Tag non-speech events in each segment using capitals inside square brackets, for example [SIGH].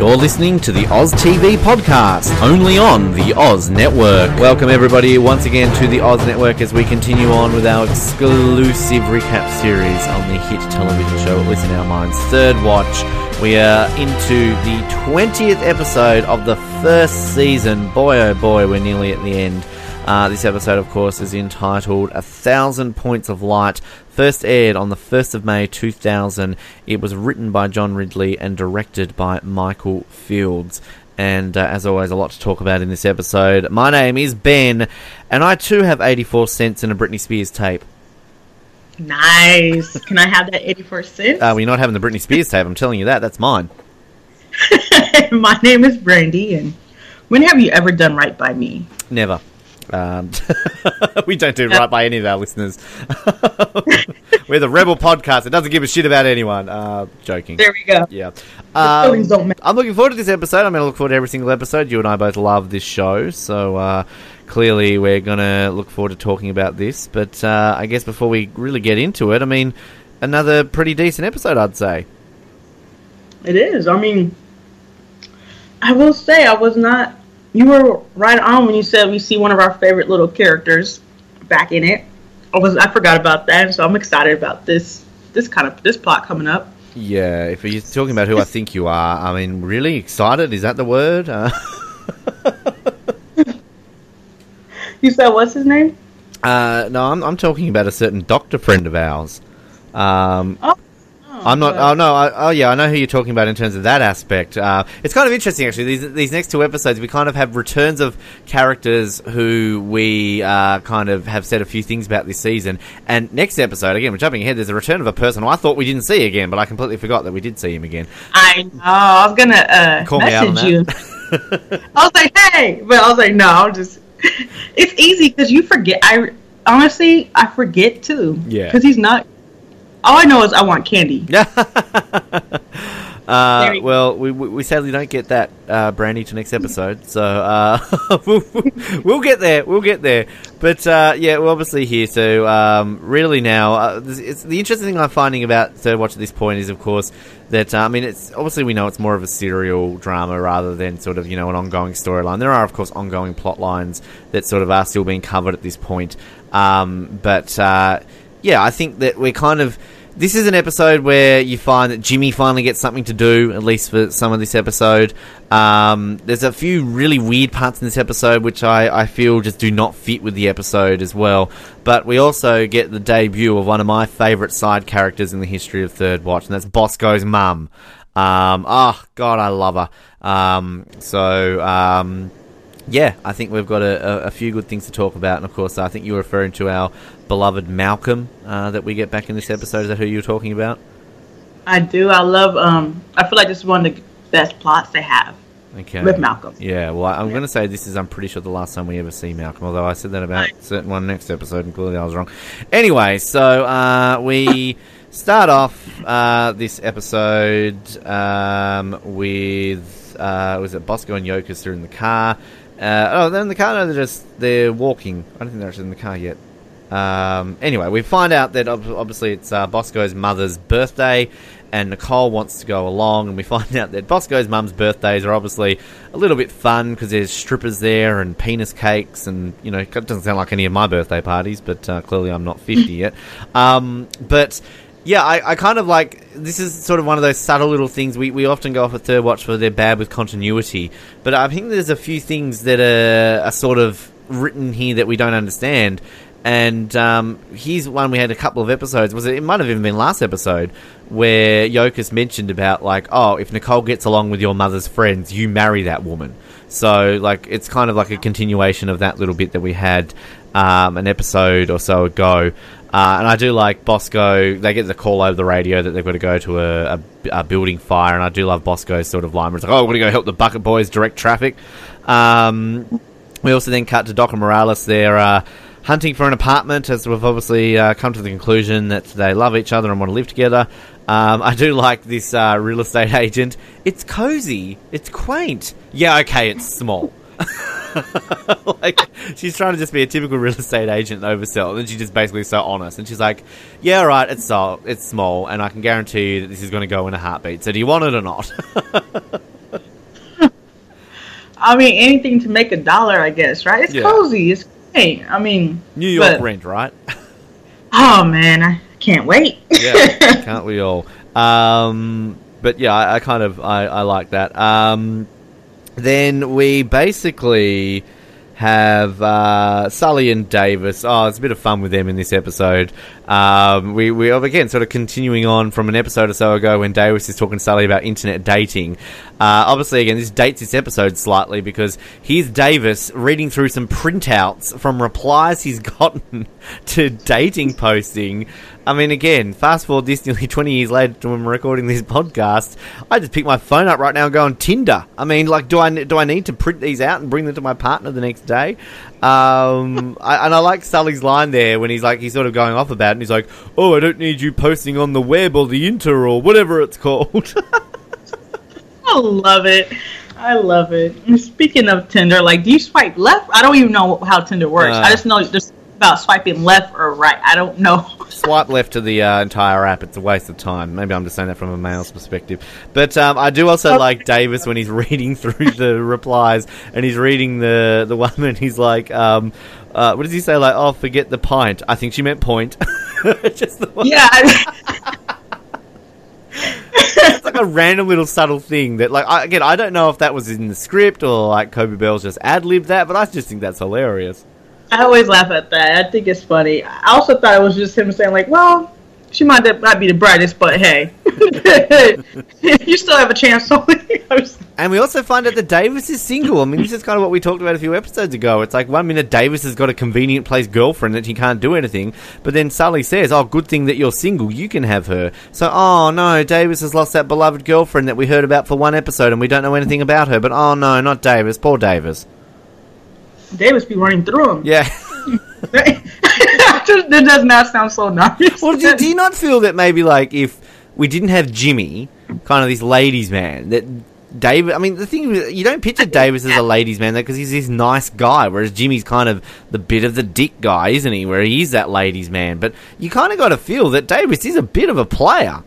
You're listening to the Oz TV podcast, only on the Oz Network. Welcome, everybody, once again to the Oz Network as we continue on with our exclusive recap series on the hit television show, at least in our minds, Third Watch. We are into the 20th episode of the first season. Boy, oh boy, we're nearly at the end. Uh, this episode, of course, is entitled A Thousand Points of Light. First aired on the 1st of May 2000. It was written by John Ridley and directed by Michael Fields. And uh, as always, a lot to talk about in this episode. My name is Ben, and I too have 84 cents in a Britney Spears tape. Nice. Can I have that 84 cents? Uh, we're not having the Britney Spears tape, I'm telling you that. That's mine. [LAUGHS] My name is Brandy, and when have you ever done right by me? Never. Um, [LAUGHS] we don't do right by any of our listeners. [LAUGHS] We're the Rebel podcast. It doesn't give a shit about anyone. Uh, joking. There we go. Yeah. Um. I'm looking forward to this episode. I'm going to look forward to every single episode. You and I both love this show, so uh, clearly we're going to look forward to talking about this. But uh, I guess before we really get into it, I mean, another pretty decent episode, I'd say. It is. I mean, I will say I was not. You were right on when you said we see one of our favorite little characters back in it. I was. I forgot about that, so I'm excited about this. This kind of this plot coming up. Yeah, if you're talking about who I think you are, I mean, really excited? Is that the word? Uh, [LAUGHS] You said what's his name? Uh, no, I'm, I'm talking about a certain doctor friend of ours. Um, Oh, I'm not. Oh no. I, oh yeah, I know who you're talking about in terms of that aspect. Uh, it's kind of interesting actually. These these next two episodes, we kind of have returns of characters who we uh, kind of have said a few things about this season. And next episode, again, we're jumping ahead. There's a return of a person who I thought we didn't see again, but I completely forgot that we did see him again. I know. I was gonna uh, Call me message you. [LAUGHS] I was like, hey, but I was like, no, I'll just. [LAUGHS] It's easy because you forget. I honestly, I forget too. Yeah. Because he's not. All I know is I want candy. [LAUGHS] Uh, There we go. well, we, we sadly don't get that uh, brandy to next episode, [LAUGHS] so uh, [LAUGHS] we'll, we'll get there. We'll get there. But uh, yeah, we're obviously here. So um, really now, uh, it's the interesting thing I'm finding about Third Watch at this point is, of course, that uh, I mean, it's obviously we know it's more of a serial drama rather than sort of you know an ongoing storyline. There are, of course, ongoing plot lines that sort of are still being covered at this point. Um, but uh, yeah, I think that we're kind of. This is an episode where you find that Jimmy finally gets something to do, at least for some of this episode. Um, there's a few really weird parts in this episode which I, I feel just do not fit with the episode as well. But we also get the debut of one of my favourite side characters in the history of Third Watch, and that's Bosco's mum. Um, oh, God, I love her. Um, so, um, yeah, I think we've got a, a, a few good things to talk about, and of course, I think you were referring to our beloved Malcolm uh, that we get back in this episode. Is that who you were talking about? I do. I love. Um, I feel like this is one of the best plots they have Okay. with Malcolm. Yeah, well, I'm going to say this is, I'm pretty sure, the last time we ever see Malcolm, although I said that about a certain one next episode, and clearly I was wrong. Anyway, so uh, we [LAUGHS] start off uh, this episode um, with, uh, was it Bosco and Yokas are in the car? Uh, oh, they're in the car? No, they're just, they're walking. I don't think they're actually in the car yet. Um, anyway, we find out that ob- obviously it's uh, Bosco's mother's birthday, and Nicole wants to go along. And we [LAUGHS] find out that Bosco's mum's birthdays are obviously a little bit fun because there's strippers there and penis cakes, and you know, it doesn't sound like any of my birthday parties, but uh, clearly I'm not 50 [LAUGHS] yet. Um, but yeah, I, I kind of like this is sort of one of those subtle little things we, we often go off a third watch for they're bad with continuity, but I think there's a few things that are, are sort of written here that we don't understand. And um, here's one we had a couple of episodes. Was it? It might have even been last episode where Yokas mentioned about like, oh, if Nicole gets along with your mother's friends, you marry that woman. So like, it's kind of like a continuation of that little bit that we had um, an episode or so ago. Uh, and I do like Bosco. They get the call over the radio that they've got to go to a, a, a building fire, and I do love Bosco's sort of line. Where it's like, "Oh, we're going to go help the Bucket Boys direct traffic." Um, we also then cut to Doc and Morales. They're uh, hunting for an apartment, as we've obviously uh, come to the conclusion that they love each other and want to live together. Um, I do like this uh, real estate [LAUGHS] agent. It's cozy. It's quaint. Yeah, okay, it's small. [LAUGHS] [LAUGHS] like she's trying to just be a typical real estate agent and oversell, and she's just basically so honest. And she's like, "Yeah, all right, it's so it's small, and I can guarantee you that this is going to go in a heartbeat. So do you want it or not?" [LAUGHS] I mean, anything to make a dollar, I guess, right? It's Yeah. cozy. It's great. I mean, New York but- rent, right? [LAUGHS] oh man, I can't wait. yeah, can't we all? Um, but yeah, I, I kind of I, I like that. Um, then we basically have uh, Sully and Davis. Oh, it's a bit of fun with them in this episode. Um, we we are again sort of continuing on from an episode or so ago when Davis is talking to Sully about internet dating. Uh, obviously, again, this dates this episode slightly because here's Davis reading through some printouts from replies he's [LAUGHS] gotten to dating posting. I mean, again, fast forward this nearly [LAUGHS] 20 years later to when we're recording this podcast, I just pick my phone up right now and go on Tinder. I mean, like, do I do I need to print these out and bring them to my partner the next day? Um, [LAUGHS] I, and I like Sully's line there when he's like, he's sort of going off about it, and he's like, "Oh, I don't need you posting on the web or the inter or whatever it's called." [LAUGHS] I love it. I love it. Speaking of Tinder, like, do you swipe left? I don't even know how Tinder works. Uh. I just know there's about swiping left or right. I don't know. [LAUGHS] Swipe left to the uh, entire app. It's a waste of time. Maybe I'm just saying that from a male's perspective. But um, I do also like Davis when he's [LAUGHS] reading through the replies and he's reading the the one and he's like, um, uh, what does he say? Like, oh, forget the pint. I think she meant point. [LAUGHS] just the one. Yeah. It's like a random little subtle thing that, like, I, again, I don't know if that was in the script or like Coby Bell's just ad libbed that, but I just think that's hilarious. I always laugh at that. I think it's funny. I also thought it was just him saying like, "Well, she might not be the brightest, but hey, [LAUGHS] you still have a chance." [LAUGHS] And we also find out that Davis is single. I mean, this is kind of what we talked about a few episodes ago. It's like one minute Davis has got a convenient place girlfriend that he can't do anything, but then Sully says, "Oh, good thing that you're single. You can have her." So, oh no, Davis has lost that beloved girlfriend that we heard about for one episode, and we don't know anything about her. But oh no, not Davis. Poor Davis. Davis be running through him. Yeah. [LAUGHS] [LAUGHS] that does not sound so nice. well, do, do you not feel that maybe like if we didn't have Jimmy, kind of this ladies' man, that David? I mean, the thing is, you don't picture Davis as a ladies' man because he's this nice guy, whereas Jimmy's kind of the bit of the dick guy, isn't he? Where he is that ladies' man, but you kind of got to feel that Davis is a bit of a player.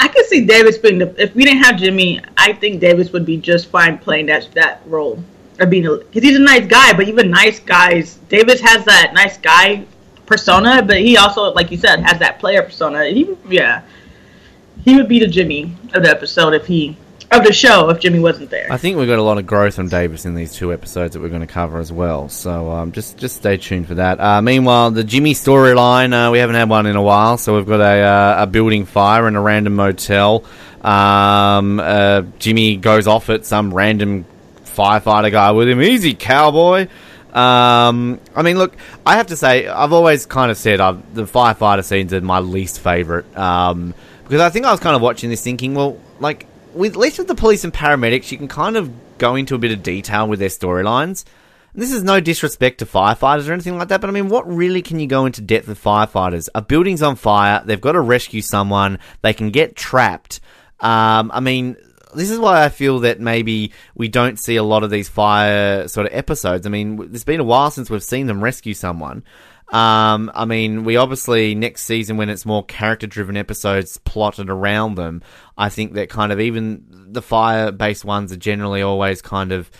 I could see Davis being the. If we didn't have Jimmy, I think Davis would be just fine playing that that role or being because he's a nice guy. But even nice guys, Davis has that nice guy persona, but he also, like you said, has that player persona. He, yeah, he would be the Jimmy of the episode if he of the show if Jimmy wasn't there. I think we've got a lot of growth from Davis in these two episodes that we're going to cover as well. So um, just just stay tuned for that. Uh, meanwhile, the Jimmy storyline uh, we haven't had one in a while, so we've got a, uh, a building fire in a random motel. Um, uh, Jimmy goes off at some random firefighter guy with him. Easy, cowboy. Um, I mean, look, I have to say, I've always kind of said I've, the firefighter scenes are my least favorite. Um, because I think I was kind of watching this thinking, well, like, with, at least with the police and paramedics, you can kind of go into a bit of detail with their storylines. And this is no disrespect to firefighters or anything like that, but I mean, what really can you go into depth with firefighters? A building's on fire, they've got to rescue someone, they can get trapped. Um, I mean, this is why I feel that maybe we don't see a lot of these fire sort of episodes. I mean, it's been a while since we've seen them rescue someone. Um, I mean, we obviously next season when it's more character-driven episodes plotted around them, I think that kind of even the fire-based ones are generally always kind of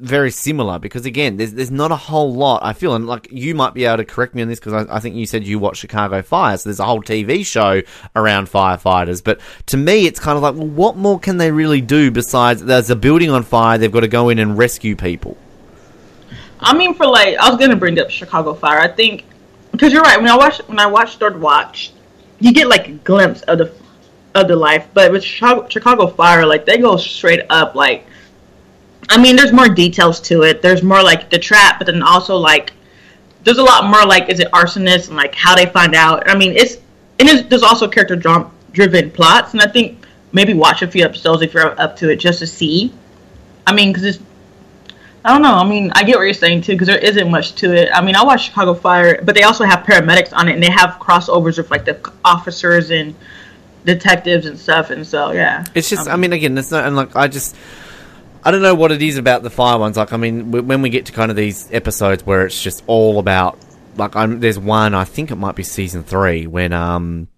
very similar because again, there's there's not a whole lot. I feel, and like you might be able to correct me on this because I, I think you said you watch Chicago Fire, so there's a whole TV show around firefighters. But to me, it's kind of like, well, what more can they really do besides there's a building on fire, they've got to go in and rescue people. I mean, for like, I was gonna bring up Chicago Fire. I think because you're right. When I watch when I watch Third Watch, you get like a glimpse of the of the life. But with Chicago Fire, like they go straight up. Like, I mean, there's more details to it. There's more like the trap, but then also like there's a lot more like is it arsonist and like how they find out. I mean, it's and it's, there's also character driven plots, and I think maybe watch a few episodes if you're up to it just to see. I mean, because it's I don't know. I mean, I get what you're saying too, because there isn't much to it. I mean, I watch Chicago Fire, but they also have paramedics on it, and they have crossovers with like the officers and detectives and stuff. And so, yeah, It's just, Um, I mean, again, it's not, and like, I just, I don't know what it is about the fire ones. Like, I mean, when we get to kind of these episodes where it's just all about, like, I'm, there's one, I think it might be season three, when, um,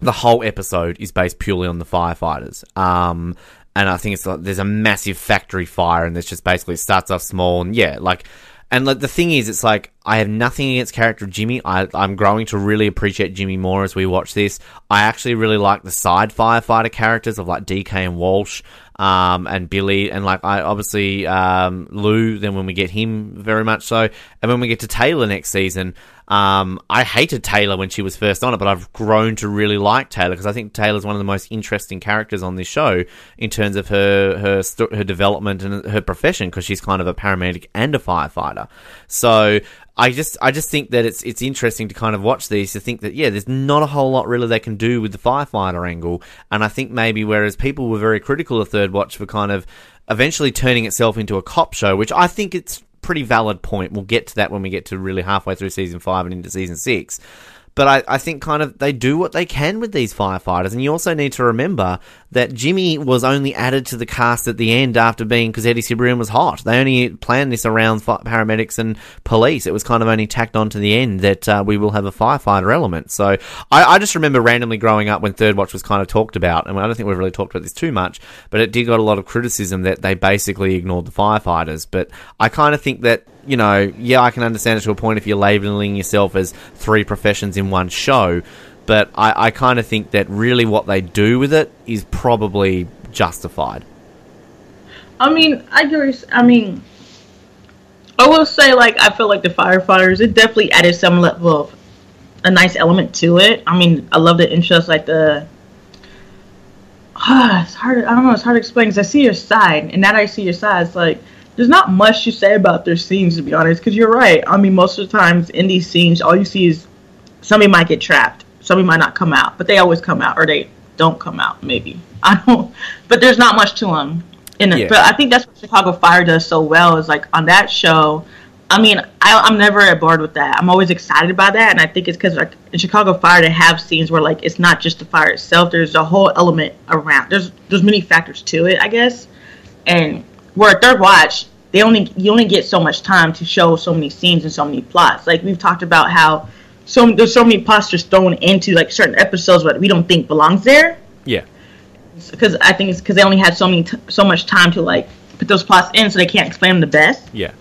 the whole episode is based purely on the firefighters. Um, and I think it's like there's a massive factory fire, and it's just basically it starts off small, and yeah, like. And like the thing is, it's like I have nothing against character Jimmy. I, I'm growing to really appreciate Jimmy more as we watch this. I actually really like the side firefighter characters of like DK and Walsh um, and Billy, and like I obviously um, Lou. Then when we get him, very much so, and when we get to Taylor next season, um, I hated Taylor when she was first on it, but I've grown to really like Taylor because I think Taylor's one of the most interesting characters on this show in terms of her her her development and her profession because she's kind of a paramedic and a firefighter. So I just I just think that it's it's interesting to kind of watch these to think that yeah, there's not a whole lot really they can do with the firefighter angle, and I think maybe whereas people were very critical of Third Watch for kind of eventually turning itself into a cop show, which I think it's pretty valid point. We'll get to that when we get to really halfway through season five and into season six. But I, I think kind of they do what they can with these firefighters. And you also need to remember that Jimmy was only added to the cast at the end after being because Eddie Cibrian was hot. They only planned this around paramedics and police. It was kind of only tacked on to the end that uh, we will have a firefighter element. So I, I just remember randomly growing up when Third Watch was kind of talked about, and I don't think we've really talked about this too much, but it did got a lot of criticism that they basically ignored the firefighters. But I kind of think that you know, yeah, I can understand it to a point if you're labeling yourself as three professions in one show, but I, I kind of think that really what they do with it is probably justified. I mean, I agree. I mean, I will say, like, I feel like the firefighters, it definitely added some level of a nice element to it. I mean, I love the interest, like the. Ah, [SIGHS] it's hard. I don't know. It's hard to explain because I see your side, and now that I see your side, it's like there's not much to say about their scenes, to be honest. Because you're right. I mean, most of the times in these scenes, all you see is somebody might get trapped, somebody might not come out, but they always come out, or they don't come out. Maybe [LAUGHS] I don't. But there's not much to them. In it. Yeah. But I think that's what Chicago Fire does so well. Is like on that show. I mean, I, I'm never at bored with that. I'm always excited by that, and I think it's because like in Chicago Fire, they have scenes where like it's not just the fire itself. There's a whole element around. There's there's many factors to it, I guess. And where Third Watch, they only you only get so much time to show so many scenes and so many plots. Like we've talked about how so there's so many just thrown into like certain episodes, that we don't think belongs there Yeah. because I think it's because they only had so many t- so much time to like put those plots in, so they can't explain them the best. Yeah.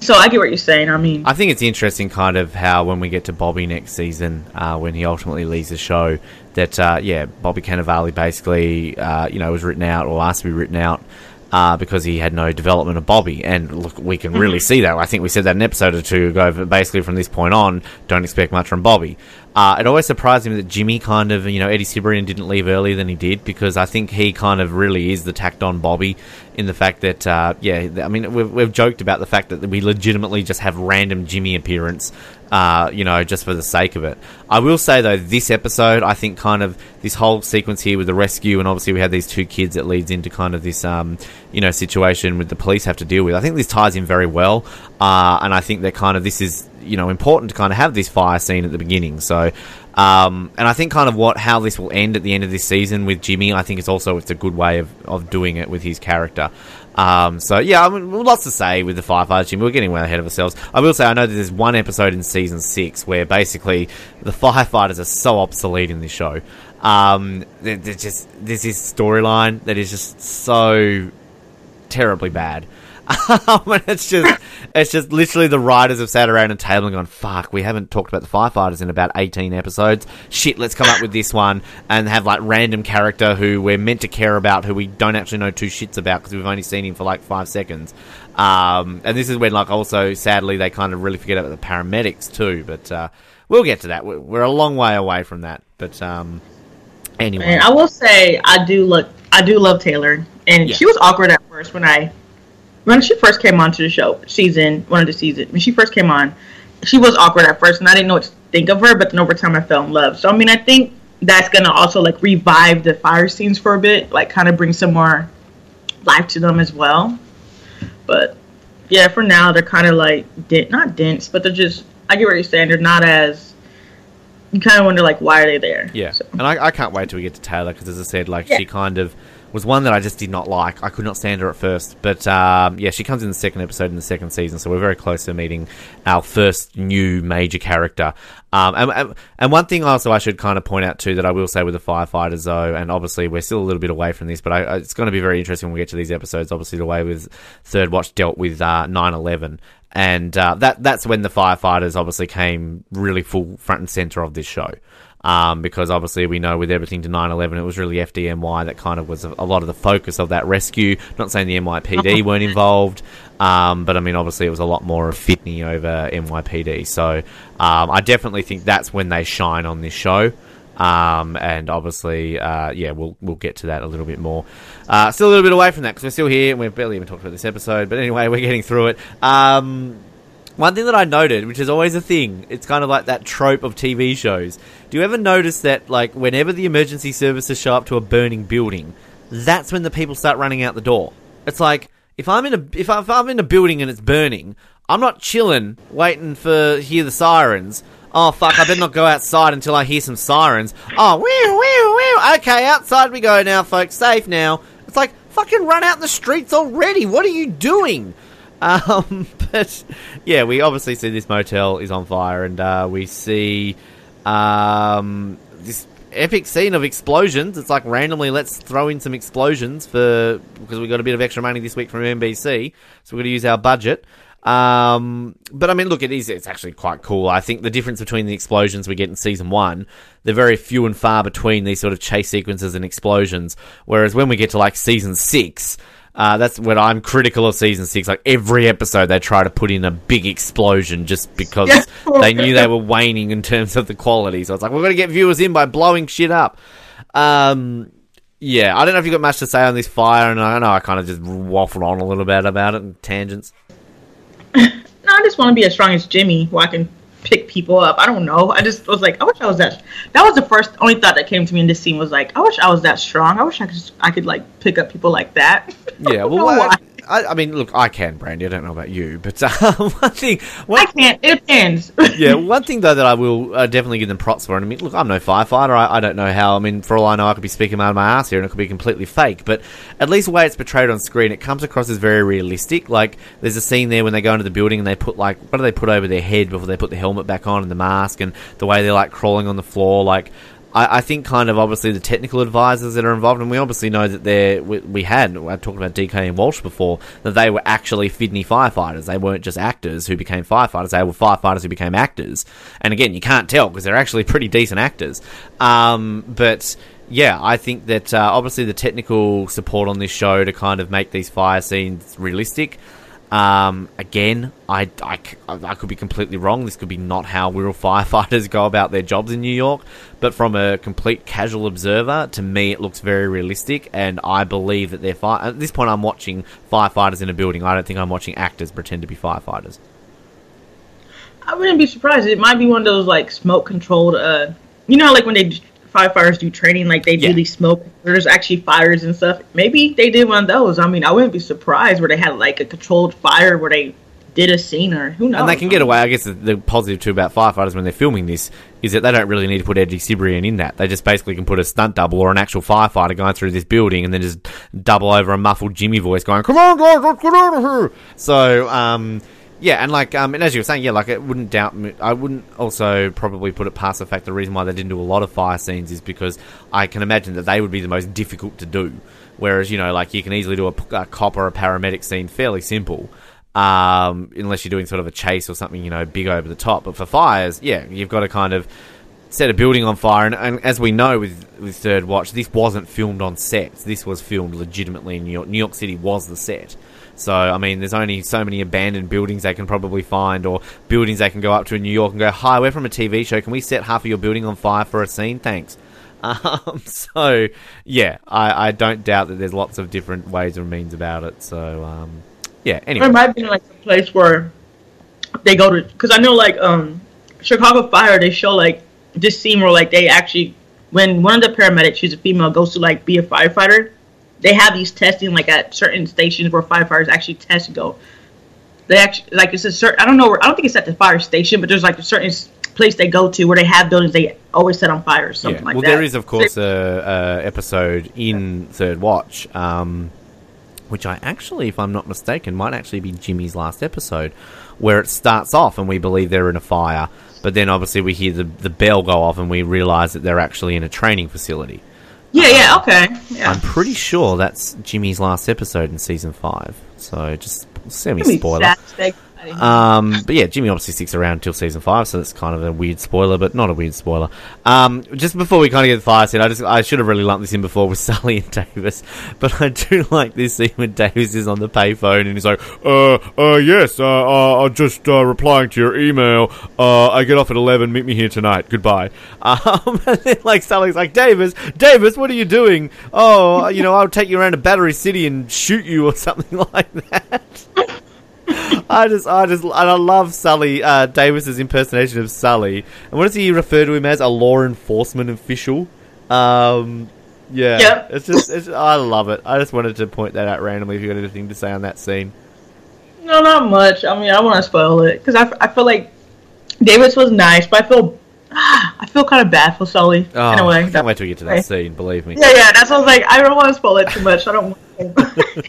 So I get what you're saying. I mean, I think it's interesting, kind of how when we get to Bobby next season, uh, when he ultimately leaves the show, that uh, yeah, Bobby Cannavale basically, uh, you know, was written out or asked to be written out uh, because he had no development of Bobby. And look, we can really see that. I think we said that an episode or two ago. But basically, from this point on, don't expect much from Bobby. Uh, it always surprised me that Jimmy kind of, you know, Eddie Cibrian didn't leave earlier than he did because I think he kind of really is the tacked on Bobby in the fact that, uh, yeah, I mean, we've, we've joked about the fact that we legitimately just have random Jimmy appearance, uh, you know, just for the sake of it. I will say, though, this episode, I think kind of this whole sequence here with the rescue, and obviously we have these two kids that leads into kind of this, um, you know, situation with the police have to deal with. I think this ties in very well, uh, and I think that kind of this is you know important to kind of have this fire scene at the beginning. So, um, and I think kind of what how this will end at the end of this season with Jimmy, I think it's also it's a good way of, of doing it with his character. Um, so yeah, I mean, lots to say with the firefighters. Jimmy, we're getting way ahead of ourselves. I will say I know that there's one episode in season six where basically the firefighters are so obsolete in this show. Um, they're, they're just there's this storyline that is just so terribly bad. [LAUGHS] And it's just, it's just literally the writers have sat around a table and gone, "Fuck, we haven't talked about the firefighters in about eighteen episodes. Shit, let's come up with this one and have like random character who we're meant to care about, who we don't actually know two shits about because we've only seen him for like five seconds." Um, and this is when, like, also sadly, they kind of really forget about the paramedics too. But uh, we'll get to that. We're, we're a long way away from that. But um, anyway, and I will say I do look I do love Taylor, and Yeah. she was awkward at first when I when she first came on to the show season one of the season when she first came on, she was awkward at first, and I didn't know what to think of her. But then over time, I fell in love. So I mean, I think that's gonna also like revive the fire scenes for a bit, like kind of bring some more life to them as well. But yeah, for now they're kind of like dent, not dense, but they're just. I get what you're saying. They're not as. You kind of wonder like why are they there? Yeah, So- and I, I can't wait till we get to Taylor because, as I said, like Yeah. she kind of was one that I just did not like. I could not stand her at first, but um, yeah, she comes in the second episode in the second season, so we're very close to meeting our first new major character. Um, and, and- one thing also I should kind of point out too that I will say with the firefighters though, and obviously we're still a little bit away from this, but I, it's going to be very interesting when we get to these episodes. Obviously, the way with Third Watch dealt with uh, 9/11, and uh, that that's when the firefighters obviously came really full front and center of this show. Um, because obviously we know with everything to 9-11 it was really FDNY that kind of was a, a lot of the focus of that rescue not saying the NYPD weren't involved um, but I mean obviously it was a lot more of Fitney over NYPD so um, I definitely think that's when they shine on this show um, and obviously, uh, yeah, we'll we'll get to that a little bit more. Uh, still a little bit away from that because we're still here and we've barely even talked about this episode. But anyway, we're getting through it. Um, one thing that I noted, which is always a thing, it's kind of like that trope of TV shows. Do you ever notice that, like, whenever the emergency services show up to a burning building, that's when the people start running out the door? It's like if I'm in a if, I, if I'm in a building and it's burning, I'm not chilling waiting for hear the sirens. Oh fuck! I better not go outside until I hear some sirens. Oh, whew, whew, whew. Okay, outside we go now, folks. Safe now. It's like fucking run out in the streets already. What are you doing? Um, [LAUGHS] but yeah, we obviously see this motel is on fire, and uh, we see um, this epic scene of explosions. It's like randomly, let's throw in some explosions for because we got a bit of extra money this week from NBC, so we're going to use our budget. Um, but I mean, look, it is, it's actually quite cool. I think the difference between the explosions we get in season one, they're very few and far between these sort of chase sequences and explosions. Whereas when we get to like season six, uh, that's when I'm critical of season six. Like every episode, they try to put in a big explosion just because Yeah. [LAUGHS] they knew they were waning in terms of the quality. So it's like we're going to get viewers in by blowing shit up. Um, yeah, I don't know if you got much to say on this fire, and I know I kind of just waffled on a little bit about it and tangents. [LAUGHS] No, I just want to be as strong as Jimmy, where I can pick people up. I don't know. I just was like, I wish I was that. That was the first only thought that came to me in this scene was like, I wish I was that strong. I wish I could just, I could like pick up people like that. [LAUGHS] Yeah, well, why. I, I mean, look, I can, Brandy. I don't know about you, but uh, [LAUGHS] one thing, one, I can't. It depends. [LAUGHS] yeah, one thing though that I will uh, definitely give them props for, and I mean, look, I'm no firefighter. I, I don't know how. I mean, for all I know, I could be speaking out of my ass here, and it could be completely fake. But at least the way it's portrayed on screen, it comes across as very realistic. Like, there's a scene there when they go into the building and they put like, what do they put over their head before they put the helmet back on and the mask, and the way they're like crawling on the floor, like. I, I think kind of obviously the technical advisors that are involved, and we obviously know that they're we, we had I talked about DK and Walsh before that they were actually Fidney firefighters. They weren't just actors who became firefighters; they were firefighters who became actors. And again, you can't tell because they're actually pretty decent actors. Um, but yeah, I think that uh, obviously the technical support on this show to kind of make these fire scenes realistic. Um, again, I could be completely wrong. This could be not how real firefighters go about their jobs in New York. But from a complete casual observer, to me, it looks very realistic, and I believe that they're fire. At this point, I'm watching firefighters in a building. I don't think I'm watching actors pretend to be firefighters. I wouldn't be surprised. It might be one of those like smoke controlled. Uh, you know, like when they firefighters do training, like they Yeah. do these smoke. There's actually fires and stuff. Maybe they did one of those. I mean, I wouldn't be surprised where they had like a controlled fire where they did a scene or who knows. And they can get away. I guess the, the positive too about firefighters when they're filming this is that they don't really need to put Eddie Cibrian in that. They just basically can put a stunt double or an actual firefighter going through this building and then just double over a muffled Jimmy voice going, "Come on, guys, let's get out of here." So, um, yeah, and like, um, and as you were saying, yeah, like it wouldn't doubt. me- I wouldn't also probably put it past the fact the reason why they didn't do a lot of fire scenes is because I can imagine that they would be the most difficult to do. Whereas you know, like you can easily do a cop or a paramedic scene fairly simple um, unless you're doing sort of a chase or something, you know, big over the top. But for fires, yeah, you've got to kind of set a building on fire. And, and as we know with, with Third Watch, this wasn't filmed on sets. This was filmed legitimately in New York. New York City was the set. So, I mean, there's only so many abandoned buildings they can probably find, or buildings they can go up to in New York and go, Hi, we're from a TV show. Can we set half of your building on fire for a scene? Thanks. [LAUGHS] Um, so, yeah, I, I don't doubt that there's lots of different ways or means about it. So, um, yeah, anyway. It might be like a place where they go to because I know like um Chicago Fire they show like this scene where like they actually when one of the paramedics she's a female goes to like be a firefighter they have these testing like at certain stations where firefighters actually test go they actually like it's a certain I don't know where I don't think it's at the fire station but there's like a certain place they go to where they have buildings they always set on fire or something yeah. like well, that. Well, there is, of course, a, a episode in Third Watch, um, which I actually, if I'm not mistaken, might actually be Jimmy's last episode, where it starts off and we believe they're in a fire. But then obviously we hear the the bell go off and we realise that they're actually in a training facility. Yeah, yeah, okay. Yeah. I'm pretty sure that's Jimmy's last episode in season five. So just semi spoiler. sad Um, but yeah, Jimmy obviously sticks around until season five, so that's kind of a weird spoiler, but not a weird spoiler. Um, just before we kind of get the fire scene, I just I should have really lumped this in before with [LAUGHS] Sully and Davis, but I do like this scene when Davis is on the payphone and he's like, "Uh, uh, yes, uh, uh I'm just uh, replying to your email. Uh, I get off at eleven. Meet me here tonight. Goodbye." [LAUGHS] Um, and then like Sully's like, "Davis, Davis, what are you doing? Oh, you know, I'll take you around to Battery City and shoot you or [LAUGHS] something like that." I just, I just, and I love Sully uh, Davis's impersonation of Sully. And what does he refer to him as? A law enforcement official. Um, yeah, Yep. it's just, it's, I love it. I just wanted to point that out randomly. If you got anything to say on that scene, No, not much. I mean, I want to spoil it because I, I feel like Davis was nice, but I feel [SIGHS] I feel kind of bad for Sully oh, in a way. I can't wait till we get to that scene. Believe me. Yeah, yeah. That's what I was like. I don't want to spoil it too much. I don't. [LAUGHS] want [LAUGHS]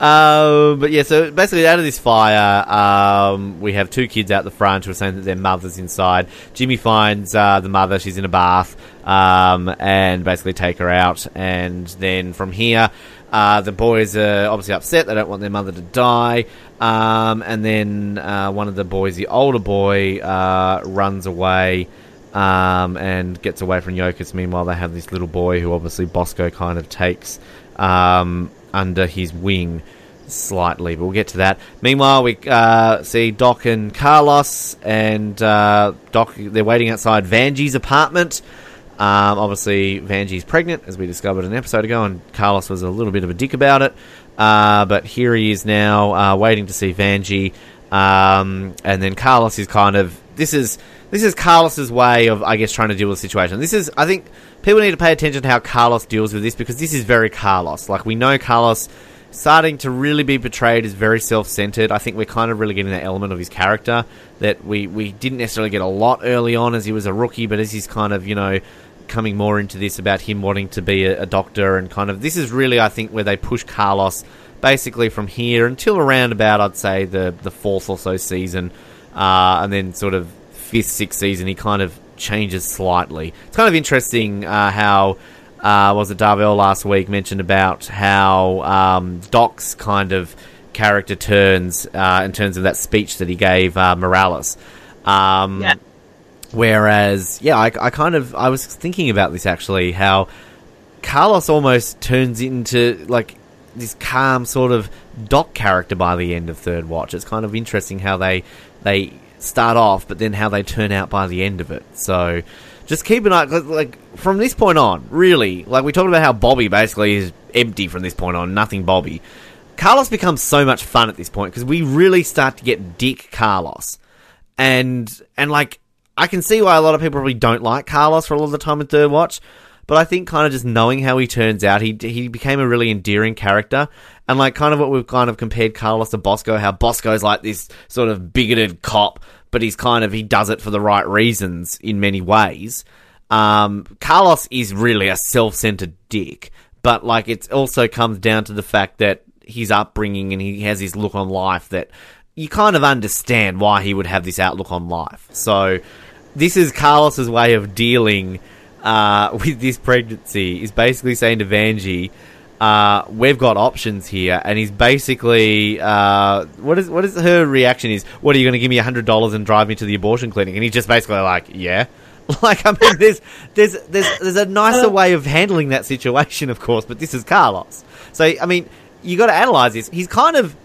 Um, but yeah, so basically, out of this fire, um, we have two kids out the front who are saying that their mother's inside. Jimmy finds uh, the mother; she's in a bath, um, and basically take her out. And then from here, uh, the boys are obviously upset; they don't want their mother to die. Um, and then uh, one of the boys, the older boy, uh, runs away. Um, and gets away from Yokas. Meanwhile, they have this little boy who obviously Bosco kind of takes um, under his wing slightly, but we'll get to that. Meanwhile, we uh, see Doc and Carlos, and uh, Doc they're waiting outside Vanjie's apartment. Um, obviously, Vanjie's pregnant, as we discovered an episode ago, and Carlos was a little bit of a dick about it. Uh, but here he is now, uh, waiting to see Vanjie, um, and then Carlos is kind of this is this is Carlos's way of, I guess, trying to deal with the situation. This is, I think, people need to pay attention to how Carlos deals with this because this is very Carlos. Like we know Carlos starting to really be portrayed as very self-centered. I think we're kind of really getting that element of his character that we we didn't necessarily get a lot early on as he was a rookie, but as he's kind of you know coming more into this about him wanting to be a, a doctor and kind of this is really I think where they push Carlos basically from here until around about I'd say the the fourth or so season, uh, and then sort of fifth sixth season he kind of changes slightly. It's kind of interesting uh, how uh, was it Darvell last week mentioned about how um, Doc's kind of character turns uh, in terms of that speech that he gave uh, Morales. Um, Yeah. Whereas, yeah, I, I kind of I was thinking about this actually how Carlos almost turns into like this calm sort of Doc character by the end of Third Watch. It's kind of interesting how they they start off, but then how they turn out by the end of it. So just keep an eye, like from this point on, really, like we talked about how Bobby basically is empty from this point on, nothing Bobby. Carlos becomes so much fun at this point because we really start to get Dick Carlos, and and like I can see why a lot of people probably don't like Carlos for a lot of the time in Third Watch, but I think kind of just knowing how he turns out, he he became a really endearing character, and like kind of what we've kind of compared Carlos to Bosco, how Bosco's like this sort of bigoted cop, but he's kind of he does it for the right reasons in many ways. Um, Carlos is really a self-centered dick, but like it also comes down to the fact that his upbringing and he has his look on life that you kind of understand why he would have this outlook on life. So this is Carlos's way of dealing uh, [LAUGHS] with this pregnancy. Is basically saying to Vanjie, uh, "We've got options here," and he's basically uh, what is what is her reaction? Is what are you going to give me hundred dollars and drive me to the abortion clinic? And he's just basically like, "Yeah." [LAUGHS] Like I mean, there's there's there's there's a nicer way of handling that situation, of course, but this is Carlos. So I mean, you got to analyze this. He's kind of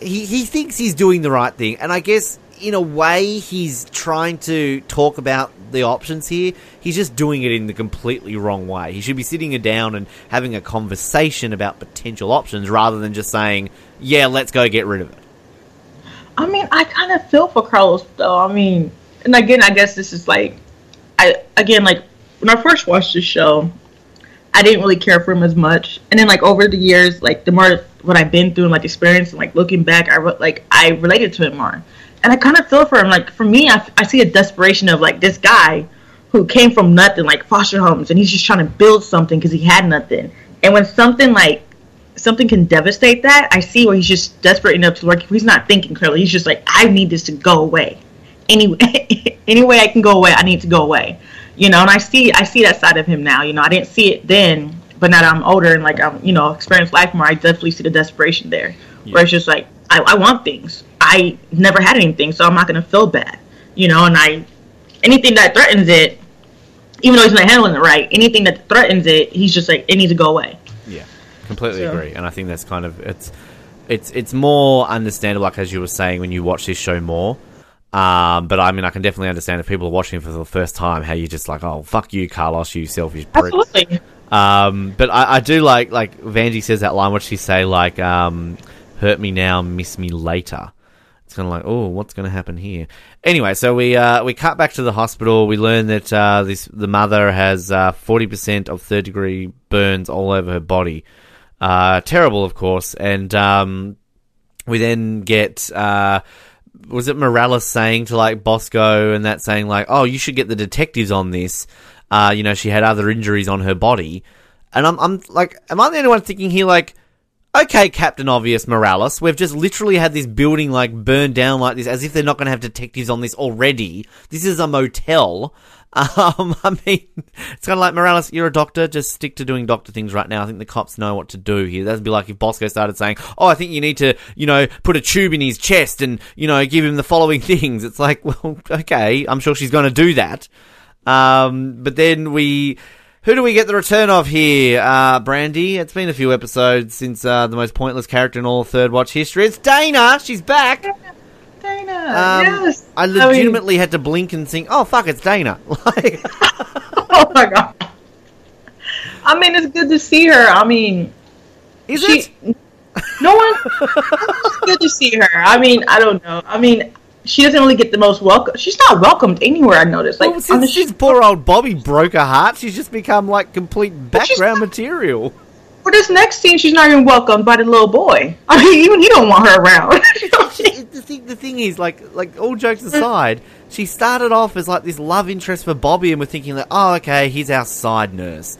he he thinks he's doing the right thing, and I guess in a way he's trying to talk about the options here. He's just doing it in the completely wrong way. He should be sitting down and having a conversation about potential options rather than just saying, "Yeah, let's go get rid of it." I mean, I kind of feel for Carlos though. I mean, and again, I guess this is like, I again like when I first watched the show, I didn't really care for him as much, and then like over the years, like the more what I've been through and like experience, and like looking back, I re- like I related to him more, and I kind of feel for him. Like for me, I, I see a desperation of like this guy who came from nothing, like foster homes, and he's just trying to build something because he had nothing, and when something like something can devastate that, I see where he's just desperate enough to like he's not thinking clearly. He's just like, I need this to go away. Anyway [LAUGHS] any way I can go away, I need to go away. You know, and I see I see that side of him now. You know, I didn't see it then, but now that I'm older and like I'm you know experienced life more, I definitely see the desperation there. Yeah. Where it's just like I, I want things. I never had anything, so I'm not gonna feel bad. You know, and I anything that threatens it, even though he's not handling it right, anything that threatens it, he's just like it needs to go away. Yeah, completely so. agree, and I think that's kind of it's it's it's more understandable, like as you were saying when you watch this show more. Um, but I mean, I can definitely understand if people are watching for the first time how you're just like, oh, fuck you, Carlos, you selfish prick. Absolutely. Um, but I, I, do like like Vanjie says that line. What she say? Like, um, hurt me now, miss me later. Kind of like, oh, what's going to happen here? Anyway, so we uh, we cut back to the hospital. We learn that uh, this the mother has uh, forty percent of third degree burns all over her body. Uh, terrible, of course. And um, we then get uh, was it Morales saying to like Bosco and that saying like, oh, you should get the detectives on this. Uh, you know, she had other injuries on her body, and I'm I'm like, am I the only one thinking here like? Okay, Captain Obvious Morales, we've just literally had this building like burned down like this, as if they're not going to have detectives on this already. This is a motel. [LAUGHS] Um, I mean, it's kind of like Morales, you're a doctor, just stick to doing doctor things right now. I think the cops know what to do here. That'd be like if Bosco started saying, oh, I think you need to, you know, put a tube in his chest and, you know, give him the following [LAUGHS] things. It's like, well, okay, I'm sure she's going to do that. Um, but then we, who do we get the return of here, uh, Brandy? It's been a few episodes since uh, the most pointless character in all Third Watch history. It's Dana. She's back. Dana. Um, yes. I legitimately I mean... had to blink and think, "Oh fuck, it's Dana." [LAUGHS] Like, [LAUGHS] oh my god. I mean, it's good to see her. I mean, is she... it? [LAUGHS] No one. it's good to see her. I mean, I don't know. I mean, she doesn't really get the most welcome. She's not welcomed anywhere. I noticed. Like well, since, since poor old Bobby broke her heart, she's just become like complete background not, material. For this next scene, she's not even welcomed by the little boy. I mean, [LAUGHS] even he don't want her around. [LAUGHS] the thing, the thing is, like, like all jokes aside, she started off as like this love interest for Bobby, and we're thinking like, oh, okay, he's our side nurse.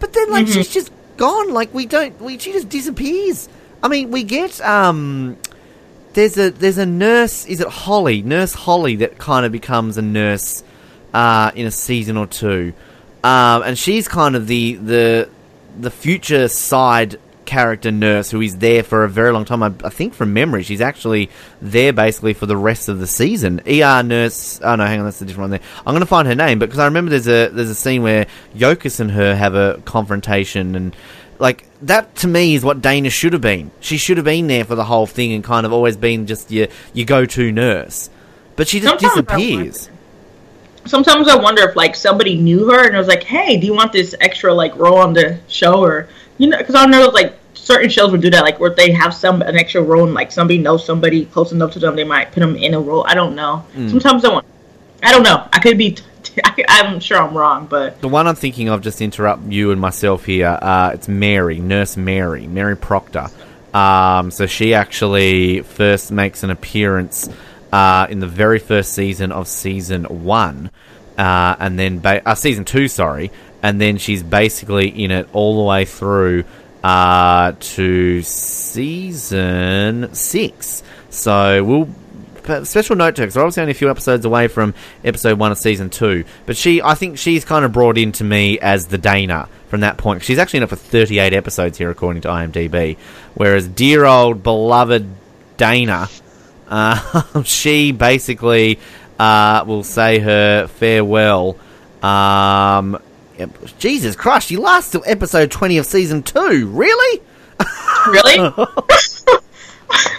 But then, like, mm-hmm. she's just gone. Like, we don't. We she just disappears. I mean, we get um there's a there's a nurse. Is it Holly? Nurse Holly that kind of becomes a nurse uh, in a season or two, um, and she's kind of the the the future side character nurse who is there for a very long time. I, I, think from memory, she's actually there basically for the rest of the season. ER nurse. Oh no, hang on, that's a different one there. I'm going to find her name, because I remember there's a there's a scene where Yokas and her have a confrontation and like that to me is what Dana should have been. She should have been there for the whole thing and kind of always been just your your go to nurse. But she just sometimes disappears. I sometimes I wonder if like somebody knew her and was like, "Hey, do you want this extra like role on the show?" Or you know, because I know like certain shows would do that, like where they have some an extra role and like somebody knows somebody close enough to them, they might put them in a role. I don't know. Mm. Sometimes I want. I don't know. I could be t- [LAUGHS] I'm sure I'm wrong, but the one I'm thinking of, just interrupt you and myself here. Uh, it's Mary, Nurse Mary, Mary Proctor. Um, so she actually first makes an appearance uh, in the very first season of season one, uh, and then ba- uh, season two, sorry, and then she's basically in it all the way through uh, to season six. So we'll special note to her because we're obviously only a few episodes away from episode one of season two. But she, I think she's kind of brought into me as the Dana from that point. She's actually in it for 38 episodes here, according to IMDb. Whereas dear old beloved Dana, uh, [LAUGHS] she basically uh, will say her farewell. Um, Jesus Christ, she lasts till episode 20 of season two. Really? Really? [LAUGHS]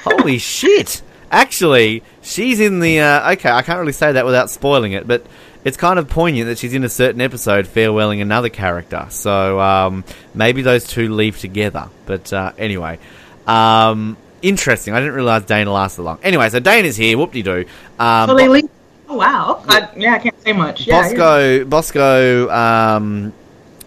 Holy shit. Actually, she's in the. Uh, okay, I can't really say that without spoiling it, but it's kind of poignant that she's in a certain episode farewelling another character. So um, maybe those two leave together. But uh, anyway, um, interesting. I didn't realize Dana lasted long. Anyway, so Dana's here. Whoop de doo. Um. Oh wow! I, yeah, I can't say much. Yeah, Bosco, yeah. Bosco, um,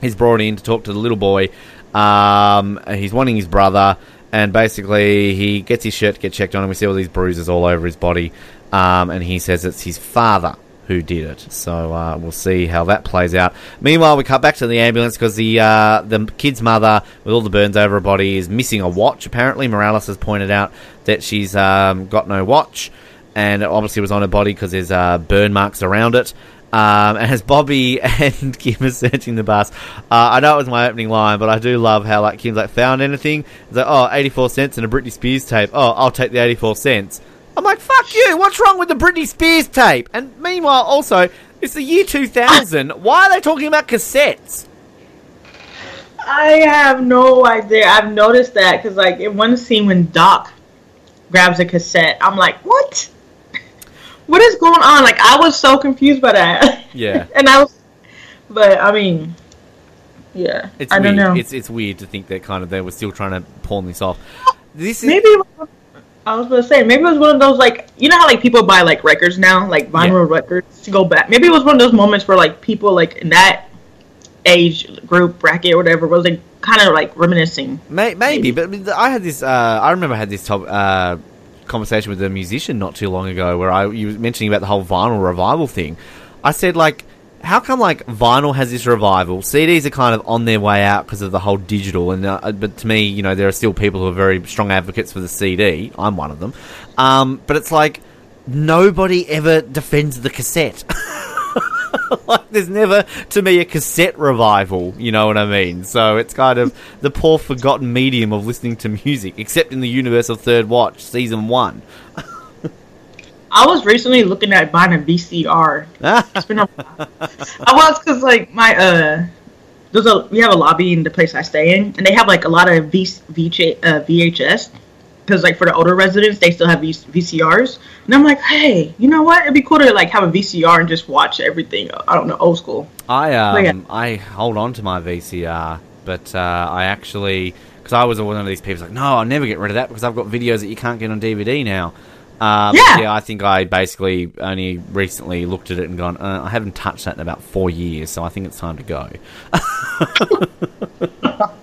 he's brought in to talk to the little boy. Um, he's wanting his brother and basically he gets his shirt to get checked on, and we see all these bruises all over his body. Um, and he says it's his father who did it. So uh, we'll see how that plays out. Meanwhile, we cut back to the ambulance because the uh, the kid's mother, with all the burns over her body, is missing a watch. Apparently, Morales has pointed out that she's um, got no watch. and it obviously was on her body because there's uh, burn marks around it. Um, and as Bobby [LAUGHS] and Kim are searching the bus, uh, I know it was my opening line, but I do love how like Kim's like found anything. It's like oh, 84 cents and a Britney Spears tape. Oh, I'll take the 84 cents. I'm like fuck you. What's wrong with the Britney Spears tape? And meanwhile, also it's the year 2000. [COUGHS] Why are they talking about cassettes? I have no idea. I've noticed that because, like, in one scene when Doc grabs a cassette, I'm like, what? What is going on? Like, I was so confused by that. [LAUGHS] Yeah. and I was, but I mean, yeah. It's I weird. don't know. It's it's weird to think that kind of they were still trying to pawn this off. This is maybe I was gonna say maybe it was one of those like you know how like people buy like records now like vinyl records to go back. Maybe it was one of those moments where like people like in that age group bracket or whatever was like kind of like reminiscing. May, maybe, but I I had this. Uh, I remember I had this top, uh, conversation with a musician not too long ago where I you were mentioning about the whole vinyl revival thing. I said like, how come like vinyl has this revival? CDs are kind of on their way out because of the whole digital, and uh, but to me, you know, there are still people who are very strong advocates for the CD. I'm one of them. Um, but it's like nobody ever defends the cassette. [LAUGHS] [LAUGHS] there's never to me a cassette revival you know what i mean so it's kind of [LAUGHS] the poor forgotten medium of listening to music except in the universe of third watch season one I was recently looking at buying a VCR. It's been a while. [LAUGHS] I was because like my uh, there's a we have a lobby in the place I stay in, and they have like a lot of v, VJ, uh, VHS. Because like for the older residents, they still have these VCRs, and I'm like, hey, you know what? It'd be cool to like have a VCR and just watch everything. I don't know, old school. i um yeah. i hold on to my vcr but uh, i actually because i was one of these people like no i'll never get rid of that because i've got videos that you can't get on dvd now uh, Yeah. yeah, I think I basically only recently looked at it and gone, uh, I haven't touched that in about four years, so I think it's time to go. [LAUGHS] [LAUGHS]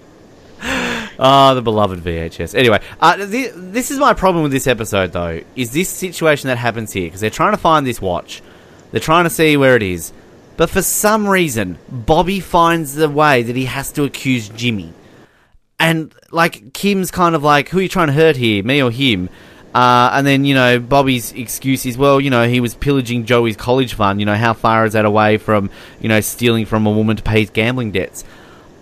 Ah, the beloved VHS. Anyway, uh, th- this is my problem with this episode, though. Is this situation that happens here because they're trying to find this watch, they're trying to see where it is, but for some reason, Bobby finds the way that he has to accuse Jimmy, and like Kim's kind of like, "Who are you trying to hurt here, me or him?" Uh, and then you know Bobby's excuse is, "Well, you know he was pillaging Joey's college fund. You know how far is that away from you know stealing from a woman to pay his gambling debts?"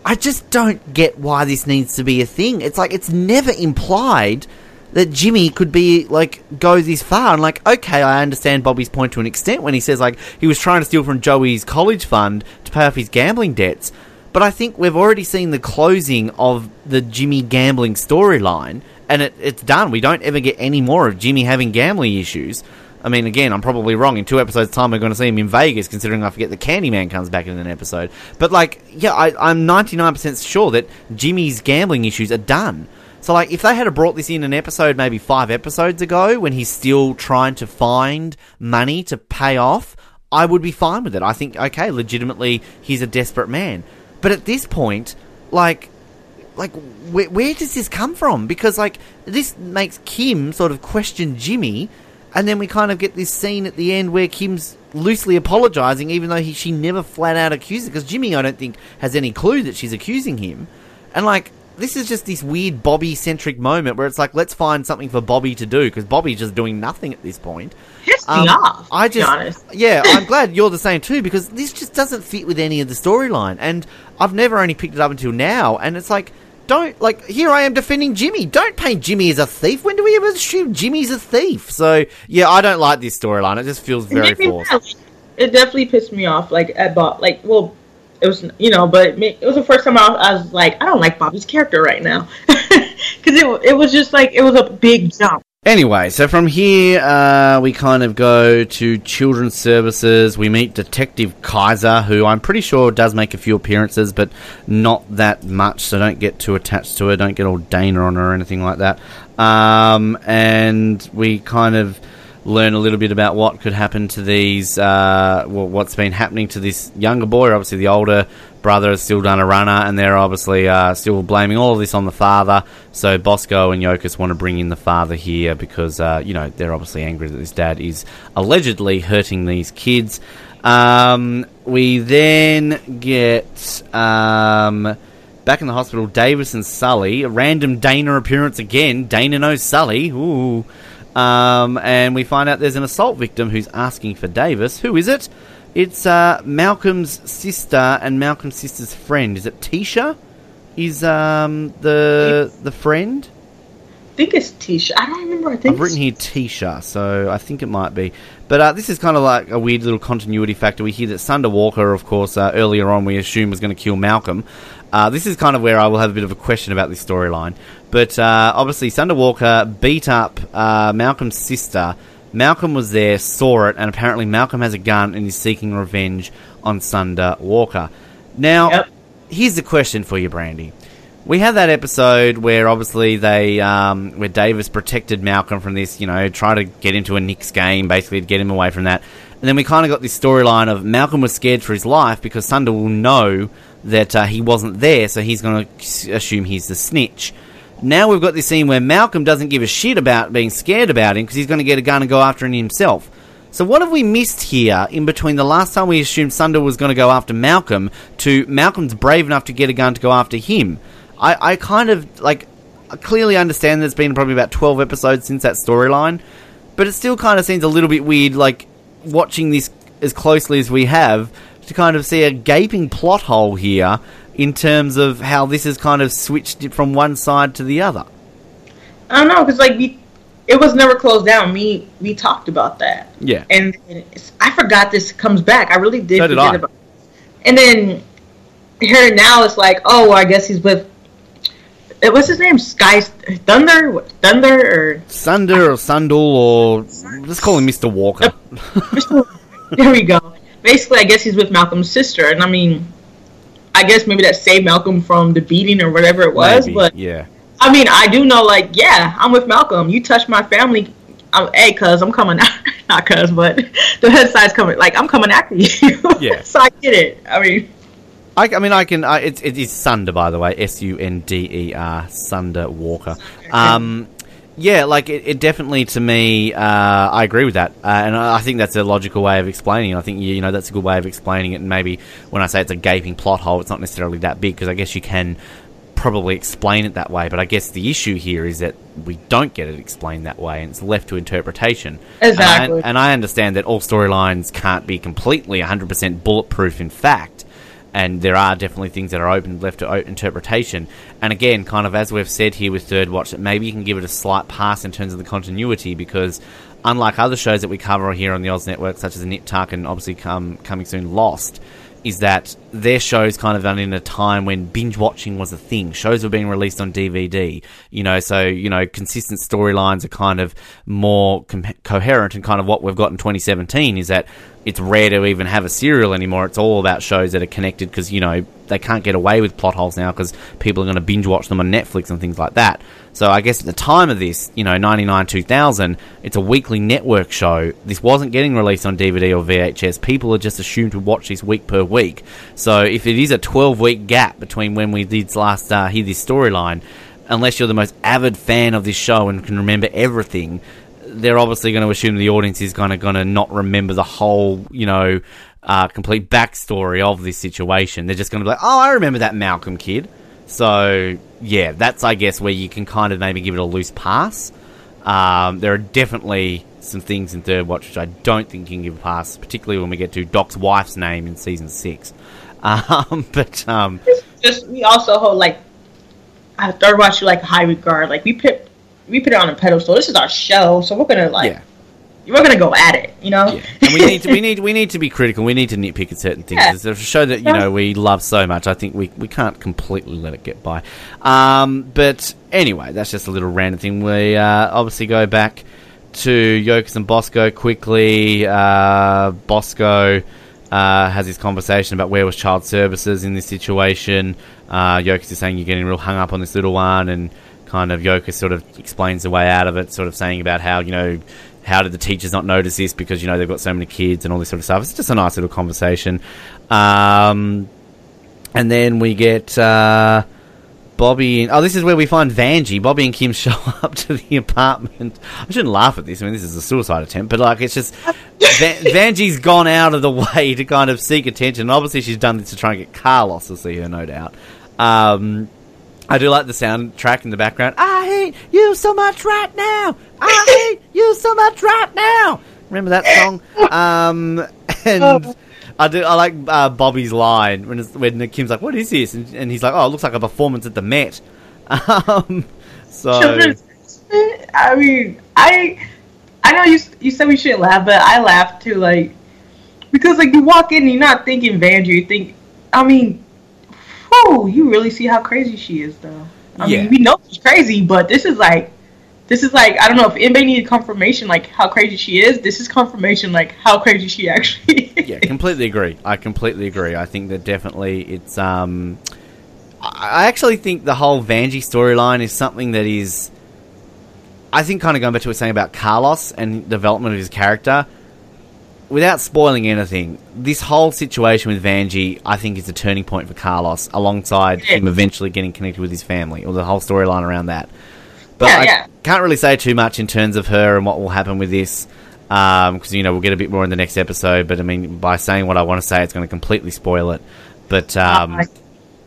I just don't get why this needs to be a thing. It's like it's never implied that Jimmy could be like go this far. And like, okay, I understand Bobby's point to an extent when he says like he was trying to steal from Joey's college fund to pay off his gambling debts. But I think we've already seen the closing of the Jimmy gambling storyline, and it, it's done. We don't ever get any more of Jimmy having gambling issues. I mean, again, I'm probably wrong. In two episodes' time, we're going to see him in Vegas, considering I forget the Candyman comes back in an episode. But, like, yeah, I, I'm 99% sure that Jimmy's gambling issues are done. So, like, if they had brought this in an episode maybe five episodes ago, when he's still trying to find money to pay off, I would be fine with it. I think, okay, legitimately, he's a desperate man. But at this point, like, like where, where does this come from because like this makes kim sort of question jimmy and then we kind of get this scene at the end where kim's loosely apologizing even though he, she never flat out accuses because jimmy i don't think has any clue that she's accusing him. And like this is just this weird bobby centric moment where it's like let's find something for bobby to do because bobby's just doing nothing at this point. Pissed um, off. I just, yeah, I'm glad you're the same too because this just doesn't fit with any of the storyline, and I've never only picked it up until now, and it's like, don't like here I am defending Jimmy. Don't paint Jimmy as a thief. When do we ever assume Jimmy's a thief? So yeah, I don't like this storyline. It just feels very It forced. It definitely pissed me off. Like at Bob, like well, it was you know, but it was the first time I was, I was like, I don't like Bobby's character right now, [LAUGHS] because it it was just like it was a big jump. Anyway, so from here, uh, we kind of go to Children's Services. We meet Detective Kaiser, who I'm pretty sure does make a few appearances, but not that much, so don't get too attached to her. Don't get all Dana on her or anything like that. Um, and we kind of learn a little bit about what could happen to these, uh, what's been happening to this younger boy. Obviously, the older brother has still done a runner, and they're obviously uh, still blaming all of this on the father. So Bosco and Yokas want to bring in the father here because, uh, you know, they're obviously angry that this dad is allegedly hurting these kids. Um, we then get um, back in the hospital. Davis and Sully, a random Dana appearance again. Dana knows Sully. Ooh. Um, and we find out there's an assault victim who's asking for Davis. Who is it? It's uh, Malcolm's sister and Malcolm's sister's friend. Is it Tisha? Is um, the the friend? I think it's Tisha. I don't remember. I think I've written here Tisha, so I think it might be. But uh, this is kind of like a weird little continuity factor. We hear that Sunder Walker, of course, uh, earlier on we assume was going to kill Malcolm. Uh, this is kind of where I will have a bit of a question about this storyline. But uh, obviously, Sunder Walker beat up uh, Malcolm's sister. Malcolm was there, saw it, and apparently Malcolm has a gun and is seeking revenge on Sunder Walker. Now, Yep. here's the question for you, Brandy. We had that episode where obviously they, um, where Davis protected Malcolm from this, you know, try to get into a Knicks game, basically to get him away from that. And then we kind of got this storyline of Malcolm was scared for his life because Sunder will know that uh, he wasn't there, so he's going to assume he's the snitch. Now we've got this scene where Malcolm doesn't give a shit about being scared about him because he's going to get a gun and go after him himself. So what have we missed here in between the last time we assumed Sunder was going to go after Malcolm to Malcolm's brave enough to get a gun to go after him? I, I kind of like I clearly understand there's been probably about 12 episodes since that storyline, but it still kind of seems a little bit weird like watching this as closely as we have to kind of see a gaping plot hole here in terms of how this has kind of switched from one side to the other. I don't know because like we, it was never closed down. We we talked about that, Yeah. and it's, I forgot this comes back. I really did So did forget I. about. And then here now it's like, oh, well, I guess he's with. eh, What's his name? Sky Thunder, What, Thunder, or Sunder or Sundal or let's call him Mr. Walker. there we go. Basically, I guess he's with Malcolm's sister, and I mean, I guess maybe that saved Malcolm from the beating or whatever it was. Maybe, But yeah. I mean, I do know, like, yeah, I'm with Malcolm. You touch my family, I'm, hey, cuz I'm coming out. [LAUGHS] Not cuz, but [LAUGHS] the head side's coming. Like, I'm coming after you. Yeah. [LAUGHS] so I get it. I mean, I, I mean, I can. I, it's it is Sunder, by the way, S U N D E R, Sunder Walker. Um, yeah, like it, it definitely to me, uh, I agree with that, uh, and I think that's a logical way of explaining it. I think you know that's a good way of explaining it, and maybe when I say it's a gaping plot hole, it's not necessarily that big because I guess you can probably explain it that way. But I guess the issue here is that we don't get it explained that way, and it's left to interpretation. Exactly. And I, and I understand that all storylines can't be completely 100% bulletproof in fact, and there are definitely things that are open left to interpretation. And again, kind of as we've said here with Third Watch, that maybe you can give it a slight pass in terms of the continuity because. Unlike other shows that we cover here on the Oz Network, such as Nip Tuck and obviously come, coming soon Lost, is that their shows kind of done in a time when binge watching was a thing. Shows were being released on DVD, you know, so, you know, consistent storylines are kind of more com- coherent and kind of what we've got in 2017 is that it's rare to even have a serial anymore. It's all about shows that are connected because, you know, they can't get away with plot holes now because people are going to binge watch them on Netflix and things like that. So I guess at the time of this, you know, 99, 2000, it's a weekly network show. This wasn't getting released on DVD or VHS. People are just assumed to watch this week per week. So if it is a 12 week gap between when we did last uh, hear this storyline, unless you're the most avid fan of this show and can remember everything, they're obviously going to assume the audience is kind of going to not remember the whole, you know, uh, complete backstory of this situation. They're just going to be like, oh, I remember that Malcolm kid. So, yeah, that's, I guess, where you can kind of maybe give it a loose pass. Um, there are definitely some things in Third Watch which I don't think you can give a pass, particularly when we get to Doc's wife's name in season six. Um, [LAUGHS] but, um, just we also hold like I third watch you like high regard. Like we put we put it on a pedestal. This is our show, so we're gonna like yeah. We're gonna go at it. You know. Yeah, and we need to we [LAUGHS] need we need to be critical. We need to nitpick at certain things. Yeah. It's a show that you know we love so much. I think we, we can't completely let it get by. Um, but anyway, that's just a little random thing. We uh, obviously go back to Yokas and Bosco quickly. Uh, Bosco. Uh, has his conversation about where was child services in this situation. Uh, is saying you're getting real hung up on this little one, and kind of Yokas sort of explains the way out of it, sort of saying about how you know how did the teachers not notice this because you know they've got so many kids and all this sort of stuff. It's just a nice little conversation. Um, and then we get uh, Bobby. And, oh, this is where we find Vanjie. Bobby and Kim [LAUGHS] show up to the apartment. I shouldn't laugh at this. I mean, this is a suicide attempt, but like it's just Van- [LAUGHS] Vanjie's gone out of the way to kind of seek attention. Obviously, she's done this to try and get Carlos to see her, no doubt. Um, I do like the soundtrack in the background. I hate you so much right now. I [COUGHS] hate you so much right now. Remember that song? Um, [LAUGHS] and I do. I like uh, Bobby's line when it's, when Kim's like, "What is this?" And, and he's like, "Oh, it looks like a performance at the Met." [LAUGHS] Um, so Children's. I mean, I I know you you said we shouldn't laugh, but I laugh too, like because like you walk in, and you're not thinking Vanjie, you think. I mean, whew, you really see how crazy she is, though. I Yeah. mean, we know she's crazy, but this is like. This is like I don't know if anybody needed confirmation like how crazy she is. This is confirmation like how crazy she actually is. [LAUGHS] yeah, completely agree. I completely agree. I think that definitely it's. Um, I I actually think the whole Vanjie storyline is something that is. I think kind of going back to what we were saying about Carlos and development of his character. Without spoiling anything, this whole situation with Vanjie, I think, is a turning point for Carlos, alongside Yeah. him eventually getting connected with his family, or the whole storyline around that. But Yeah, I yeah. can't really say too much in terms of her and what will happen with this, because you know we'll get a bit more in the next episode. But I mean, by saying what I want to say, it's going to completely spoil it. But um, Uh,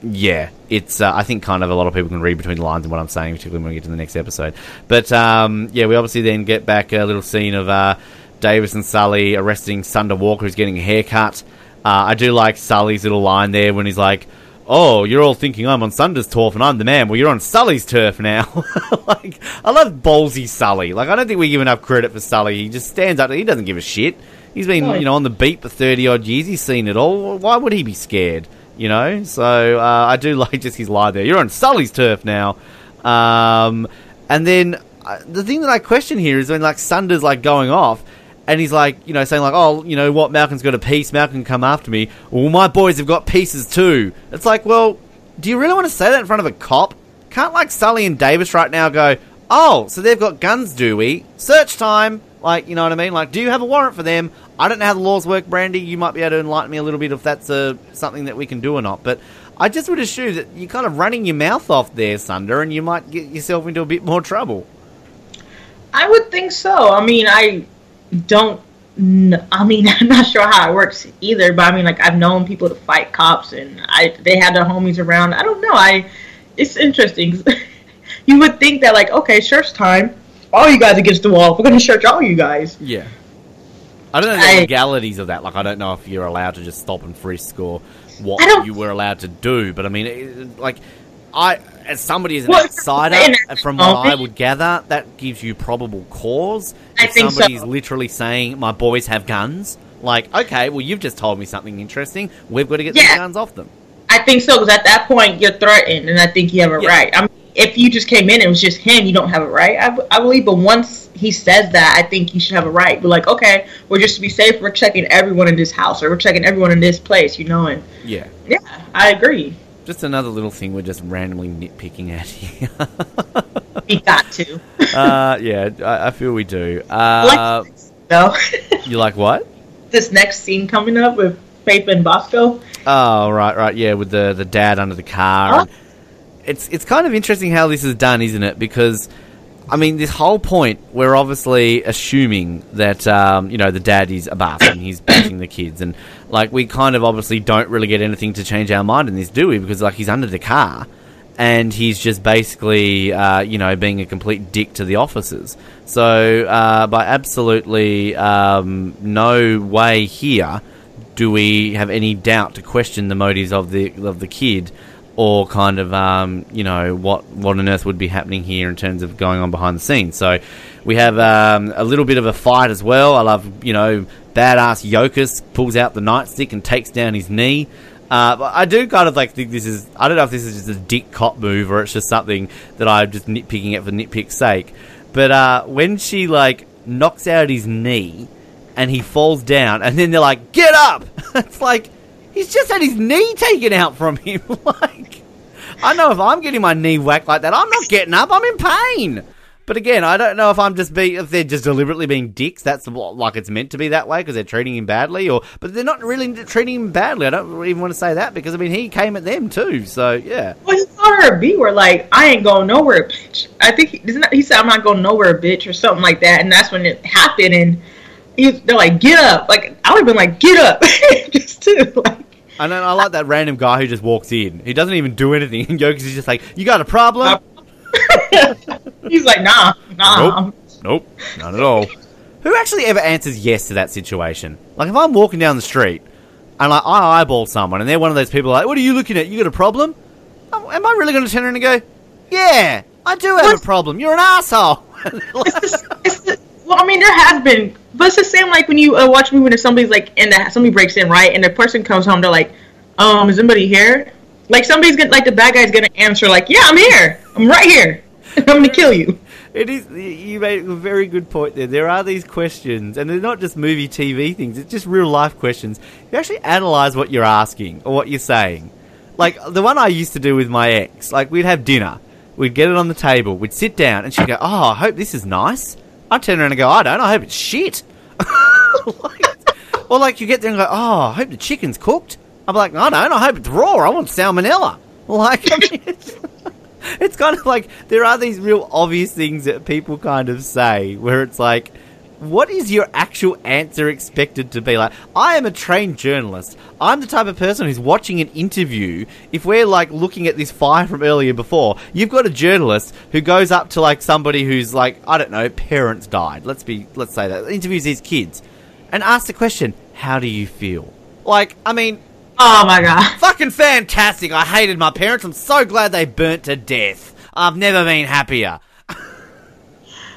yeah, it's uh, I think kind of a lot of people can read between the lines in what I'm saying, particularly when we get to the next episode. But um, yeah, we obviously then get back a little scene of uh, Davis and Sully arresting Sunder Walker, who's getting a haircut. Uh, I do like Sully's little line there when he's like. Oh, you're all thinking I'm on Sunder's turf and I'm the man. Well, you're on Sully's turf now. [LAUGHS] like, I love ballsy Sully. Like, I don't think we give enough credit for Sully. He just stands up. He doesn't give a shit. He's been, you know, on the beat for 30 odd years. He's seen it all. Why would he be scared? You know? So, uh, I do [LAUGHS] like just his lie there. You're on Sully's turf now. Um, and then uh, the thing that I question here is when, like, Sunder's, like, going off. And he's like, you know, saying like, oh, you know what, Malcolm's got a piece, Malcolm can come after me. Well, my boys have got pieces too. It's like, well, do you really want to say that in front of a cop? Can't like Sully and Davis right now go, oh, so they've got guns, do we? Search time. Like, you know what I mean? Like, do you have a warrant for them? I don't know how the laws work, Brandy. You might be able to enlighten me a little bit if that's uh, something that we can do or not. But I just would assume that you're kind of running your mouth off there, Sunder, and you might get yourself into a bit more trouble. I would think so. I mean, I don't. I mean, [LAUGHS] I'm not sure how it works either. But I mean, like I've known people to fight cops, and I they had their homies around. I don't know. I it's interesting. [LAUGHS] you would think that like, okay, search time. All you guys against the wall. We're gonna search all you guys. Yeah. I don't know the I- legalities of that. Like, I don't know if you're allowed to just stop and frisk or what you were allowed to do. But I mean, it, like, I as somebody as an Well, outsider, in uh, from what I would gather, that gives you probable cause. I if think so. somebody's literally saying, "My boys have guns." Like, okay, well, you've just told me something interesting. We've got to get these Yeah. guns off them. I think so because at that point you're threatened, and I think you have a Yeah. right. I mean, if you just came in and it was just him, you don't have a right. I believe, but once he says that, I think you should have a right. But like, okay, we're just to be safe, we're checking everyone in this house, or we're checking everyone in this place, you know. And Yeah. yeah, I agree. Just another little thing we're just randomly nitpicking at here. [LAUGHS] We got to. uh, yeah, I, I feel we do. Uh, like, no, [LAUGHS] you like what? this next scene coming up with Faith and Bosco. Oh right, right, yeah, with the the dad under the car. Huh? It's it's kind of interesting how this is done, isn't it? Because I mean, this whole point we're obviously assuming that um, you know the dad is a bastard and he's bashing the kids, and like we kind of obviously don't really get anything to change our mind in this, do we? Because like he's under the car. And he's just basically, uh, you know, being a complete dick to the officers. So, uh, by absolutely um, no way here do we have any doubt to question the motives of the of the kid, or kind of um, you know what what on earth would be happening here in terms of going on behind the scenes. So we have um, a little bit of a fight as well. I love you know badass Yokas pulls out the nightstick and takes down his knee. Uh, but I do kind of like think this is I don't know if this is just a dick cop move or it's just something that I'm just nitpicking it for nitpick's sake. But uh, when she like knocks out his knee and he falls down, and then they're like, "Get up!" [LAUGHS] it's like he's just had his knee taken out from him. [LAUGHS] like, I know if I'm getting my knee whacked like that, I'm not getting up. I'm in pain. But again, I don't know if I'm just be if they're just deliberately being dicks. That's what- like it's meant to be that way because they're treating him badly, or but they're not really treating him badly. I don't even want to say that because I mean he came at them too. So yeah, Well, he called her B word, like, I ain't going nowhere, bitch. I think he, that, he said, I'm not going nowhere, bitch, or something like that. And that's when it happened. And they're like, get up. Like, I would have been like, get up. [LAUGHS] Just to, like, And then I like that random guy who just walks in. He doesn't even do anything. And [LAUGHS] Yokas just like, "You got a problem?" Uh, [LAUGHS] he's like, nah, nah. Nope. Nope, not at all. Who actually ever answers yes to that situation? Like, if I'm walking down the street and like I eyeball someone, and they're one of those people like, "What are you looking at? You got a problem?" Am I really going to turn around and go, "Yeah, I do have What's- a problem. You're an asshole." It's it's well, I mean, there has been, but it's the same like when you uh, watch a movie and somebody's like, and somebody breaks in, right, and the person comes home, they're like, um, is anybody here? Like somebody's gonna, like the bad guy's gonna answer, like, yeah, I'm here, I'm right here, [LAUGHS] I'm gonna kill you. It is. You made a very good point there. There are these questions, and they're not just movie, TV things. It's just real life questions. You actually analyze what you're asking or what you're saying. Like the one I used to do with my ex. Like we'd have dinner, we'd get it on the table, we'd sit down, and she'd go, "Oh, I hope this is nice." I'd turn around and go, "I don't. I hope it's shit." [LAUGHS] like, or like you get there and go, "Oh, I hope the chicken's cooked." I'm like, "I don't. I hope it's raw. I want salmonella." Like, I mean, it's, [LAUGHS] it's kind of like there are these real obvious things that people kind of say where it's like what is your actual answer expected to be like i am a trained journalist i'm the type of person who's watching an interview if we're like looking at this fire from earlier before you've got a journalist who goes up to like somebody who's like i don't know parents died let's be let's say that interviews these kids and asks the question how do you feel like i mean Oh my god. [LAUGHS] Fucking fantastic. I hated my parents. I'm so glad they burnt to death. I've never been happier.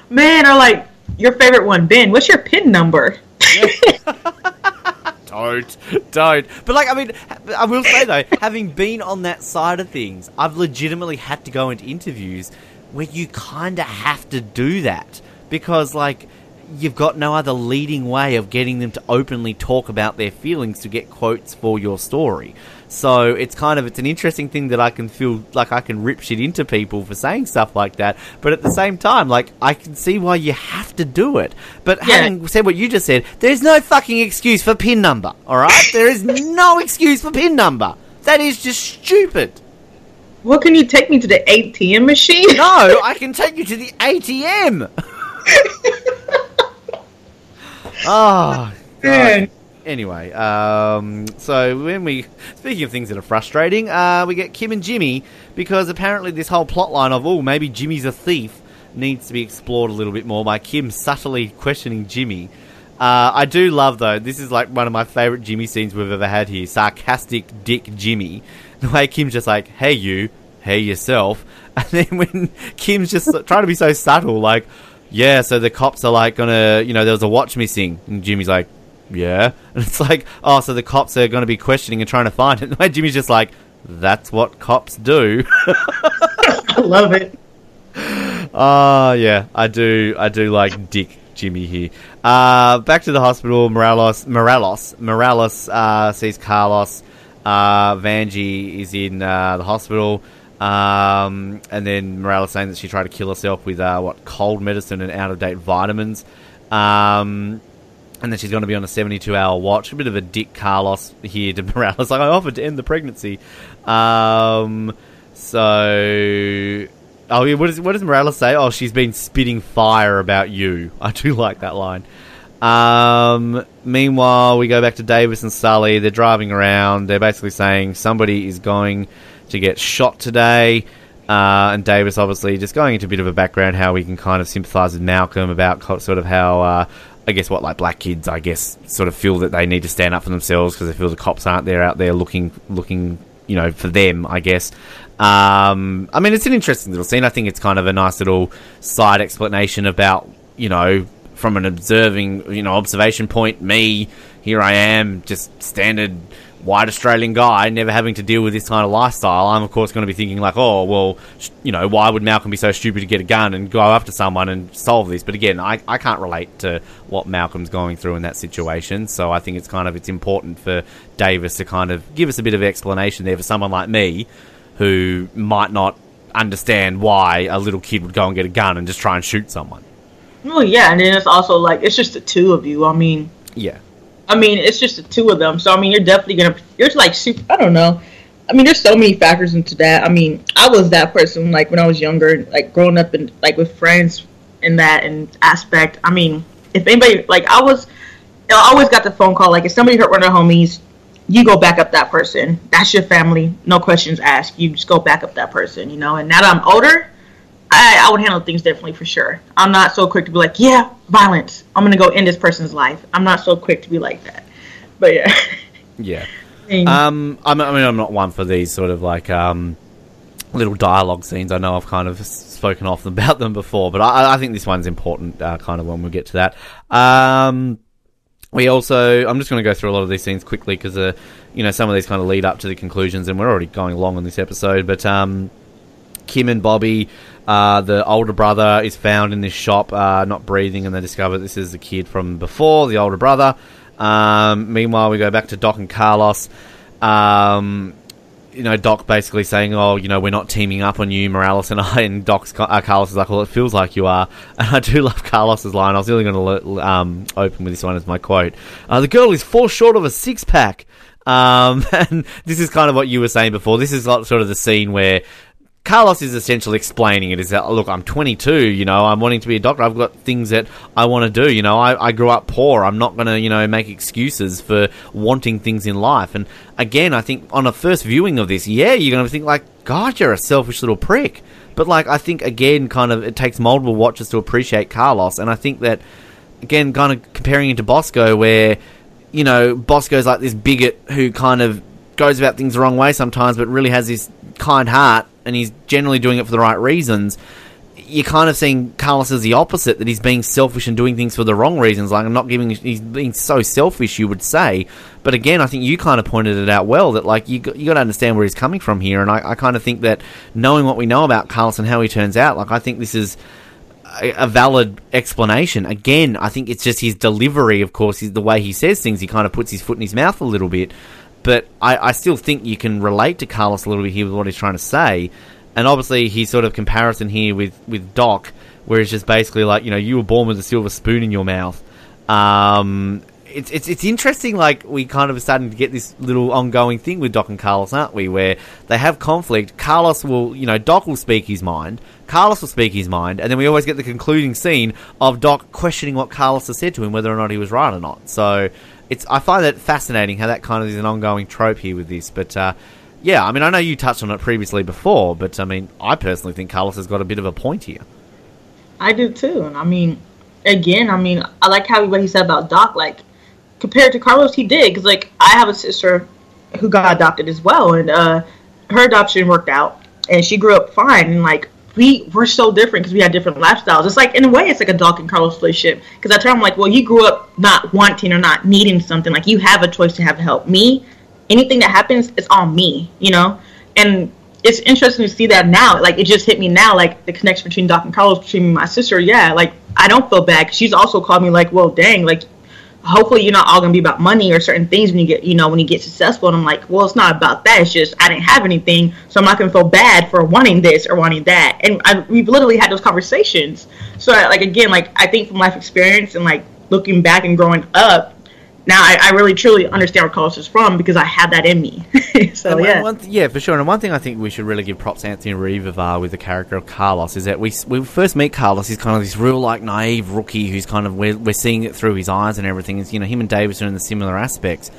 Man, or like your favorite one, Ben. What's your pin number? [LAUGHS] Don't. Don't. But, like, I mean, I will say, though, having been on that side of things, I've legitimately had to go into interviews where you kind of have to do that. Because, like, you've got no other leading way of getting them to openly talk about their feelings to get quotes for your story. So it's kind of it's an interesting thing that I can feel like I can rip shit into people for saying stuff like that, but at the same time, like I can see why you have to do it. But Yeah. having said what you just said, there's no fucking excuse for pin number. All right, [LAUGHS] there is no excuse for pin number. That is just stupid. What can you take me to the ATM machine? No, [LAUGHS] I can take you to the ATM. Oh, [LAUGHS] ah, Man. Anyway, um, so when we speaking of things that are frustrating, uh, we get Kim and Jimmy because apparently this whole plot line of oh maybe Jimmy's a thief needs to be explored a little bit more by Kim subtly questioning Jimmy. Uh, I do love though. This is like one of my favorite Jimmy scenes we've ever had here. Sarcastic Dick Jimmy, the way Kim's just like, "Hey you, hey yourself," [LAUGHS] and then when Kim's just trying to be so subtle, like, "Yeah, so the cops are like gonna, you know, there was a watch missing," and Jimmy's like, "Yeah," [LAUGHS] and it's like, "Oh, so the cops are going to be questioning and trying to find it." [LAUGHS] And Jimmy's just like, "That's what cops do." I [COUGHS] love it. [LAUGHS] Ah, yeah, I do. I do like Dick Jimmy here. Uh, back to the hospital. Morales, Morales, Morales uh, sees Carlos. Uh, Vanjie is in uh, the hospital, um, and then Morales saying that she tried to kill herself with uh, what cold medicine and out of date vitamins. Um, and then she's going to be on a 72 hour watch. A bit of a dick Carlos here [LAUGHS] to Morales. Like, I offered to end the pregnancy. Um, so. Oh, yeah, what, does, what does Morales say? Oh, she's been spitting fire about you. [LAUGHS] I do like that line. Um, meanwhile, we go back to Davis and Sully. They're driving around. They're basically saying somebody is going to get shot today. Uh, and Davis obviously just going into a bit of a background how we can kind of sympathise with Malcolm about sort of how, uh, I guess, what like black kids, I guess, sort of feel that they need to stand up for themselves because they feel the cops aren't there out there looking, looking, you know, for them. I guess. Um, I mean, it's an interesting little scene. I think it's kind of a nice little side explanation about, you know, from an observing, you know, observation point, me, here I am, just standard white Australian guy, never having to deal with this kind of lifestyle. I'm, of course, going to be thinking, like, oh, well, sh- you know, why would Malcolm be so stupid to get a gun and go after someone and solve this? But again, I, I can't relate to what Malcolm's going through in that situation. So I think it's kind of, it's important for Davis to kind of give us a bit of explanation there for someone like me who might not understand why a little kid would go and get a gun and just try and shoot someone. Well, yeah, and then it's also like it's just the two of you. I mean, Yeah. I mean, it's just the two of them. So I mean, you're definitely gonna. You're like super. I don't know. I mean, there's so many factors into that. I mean, I was that person like when I was younger, like growing up and like with friends in that and aspect. I mean, if anybody like I was, I always got the phone call like if somebody hurt one of their homies, you go back up that person. That's your family. No questions asked. You just go back up that person, you know. And now that I'm older, I, I would handle things differently for sure. I'm not so quick to be like, yeah, violence. I'm gonna go end this person's life. I'm not so quick to be like that. But yeah. [LAUGHS] Yeah. Um, I mean, I'm not one for these sort of like um, little dialogue scenes. I know I've kind of spoken off [LAUGHS] about them before, but I, I think this one's important. Uh, kind of when we get to that. Um, we also, I'm just going to go through a lot of these scenes quickly because, uh, you know, some of these kind of lead up to the conclusions, and we're already going long on this episode. But um, Kim and Bobby, uh, the older brother, is found in this shop, uh, not breathing, and they discover this is the kid from before, the older brother. Um, meanwhile, we go back to Doc and Carlos. Um, you know, Doc basically saying, "Oh, you know, we're not teaming up on you, Morales and [LAUGHS] I." And Doc's uh, Carlos is like, "Well, it feels like you are." [LAUGHS] And I do love Carlos's line. I was really going to um, open with this one as my quote. Uh, the girl is four short of a six pack. Um, [LAUGHS] and this is kind of what you were saying before. This is like sort of the scene where Carlos is essentially explaining it. Is that look, I'm 22. You know, I'm wanting to be a doctor. I've got things that I want to do. You know, I, I grew up poor. I'm not going to you know make excuses for wanting things in life. And again, I think on a first viewing of this, yeah, you're going to think like, God, you're a selfish little prick. But like, I think again, kind of, it takes multiple watches to appreciate Carlos. And I think that again, kind of comparing it to Bosco, where you know Bosco's like this bigot who kind of goes about things the wrong way sometimes, but really has this kind heart and he's generally doing it for the right reasons, you're kind of seeing Carlos as the opposite, that he's being selfish and doing things for the wrong reasons. Like, I'm not giving, he's being so selfish, you would say. But again, I think you kind of pointed it out well that, like, you, you got to understand where he's coming from here. And I, I kind of think that knowing what we know about Carlos and how he turns out, like, I think this is a, a valid explanation. Again, I think it's just his delivery, of course, is the way he says things. He kind of puts his foot in his mouth a little bit but I, I still think you can relate to Carlos a little bit here with what he's trying to say. And obviously, his sort of comparison here with, with Doc, where it's just basically like, you know, you were born with a silver spoon in your mouth. Um, it's, it's it's interesting. Like we kind of are starting to get this little ongoing thing with Doc and Carlos, aren't we? Where they have conflict. Carlos will, you know, Doc will speak his mind. Carlos will speak his mind, and then we always get the concluding scene of Doc questioning what Carlos has said to him, whether or not he was right or not. So it's I find it fascinating how that kind of is an ongoing trope here with this. But uh, yeah, I mean, I know you touched on it previously before, but I mean, I personally think Carlos has got a bit of a point here. I do too, and I mean, again, I mean, I like how what he said about Doc. Like compared to Carlos, he did because like I have a sister who got adopted as well, and uh, her adoption worked out, and she grew up fine. And like we were so different because we had different lifestyles. It's like in a way, it's like a Doc and Carlos relationship. Because I tell him like, well, you grew up not wanting or not needing something. Like you have a choice to have help. Me, anything that happens, it's on me. You know, and it's interesting to see that now. Like it just hit me now. Like the connection between Doc and Carlos between me and my sister. Yeah, like I don't feel bad. She's also called me like, well, dang, like hopefully you're not all gonna be about money or certain things when you get you know when you get successful. And i'm like well it's not about that. It's just i didn't have anything so i'm not gonna feel bad for wanting this or wanting that. And I, we've literally had those conversations. So like again like i think from life experience and like looking back and growing up now I, I, really truly understand where Carlos is from because I had that in me. [LAUGHS] so and yeah, th- yeah, for sure. And one thing I think we should really give props to Anthony Ruivivar with the character of Carlos is that we we first meet Carlos. He's kind of this real like naive rookie who's kind of we're, we're seeing it through his eyes and everything. Is you know him and Davis are in the similar aspects.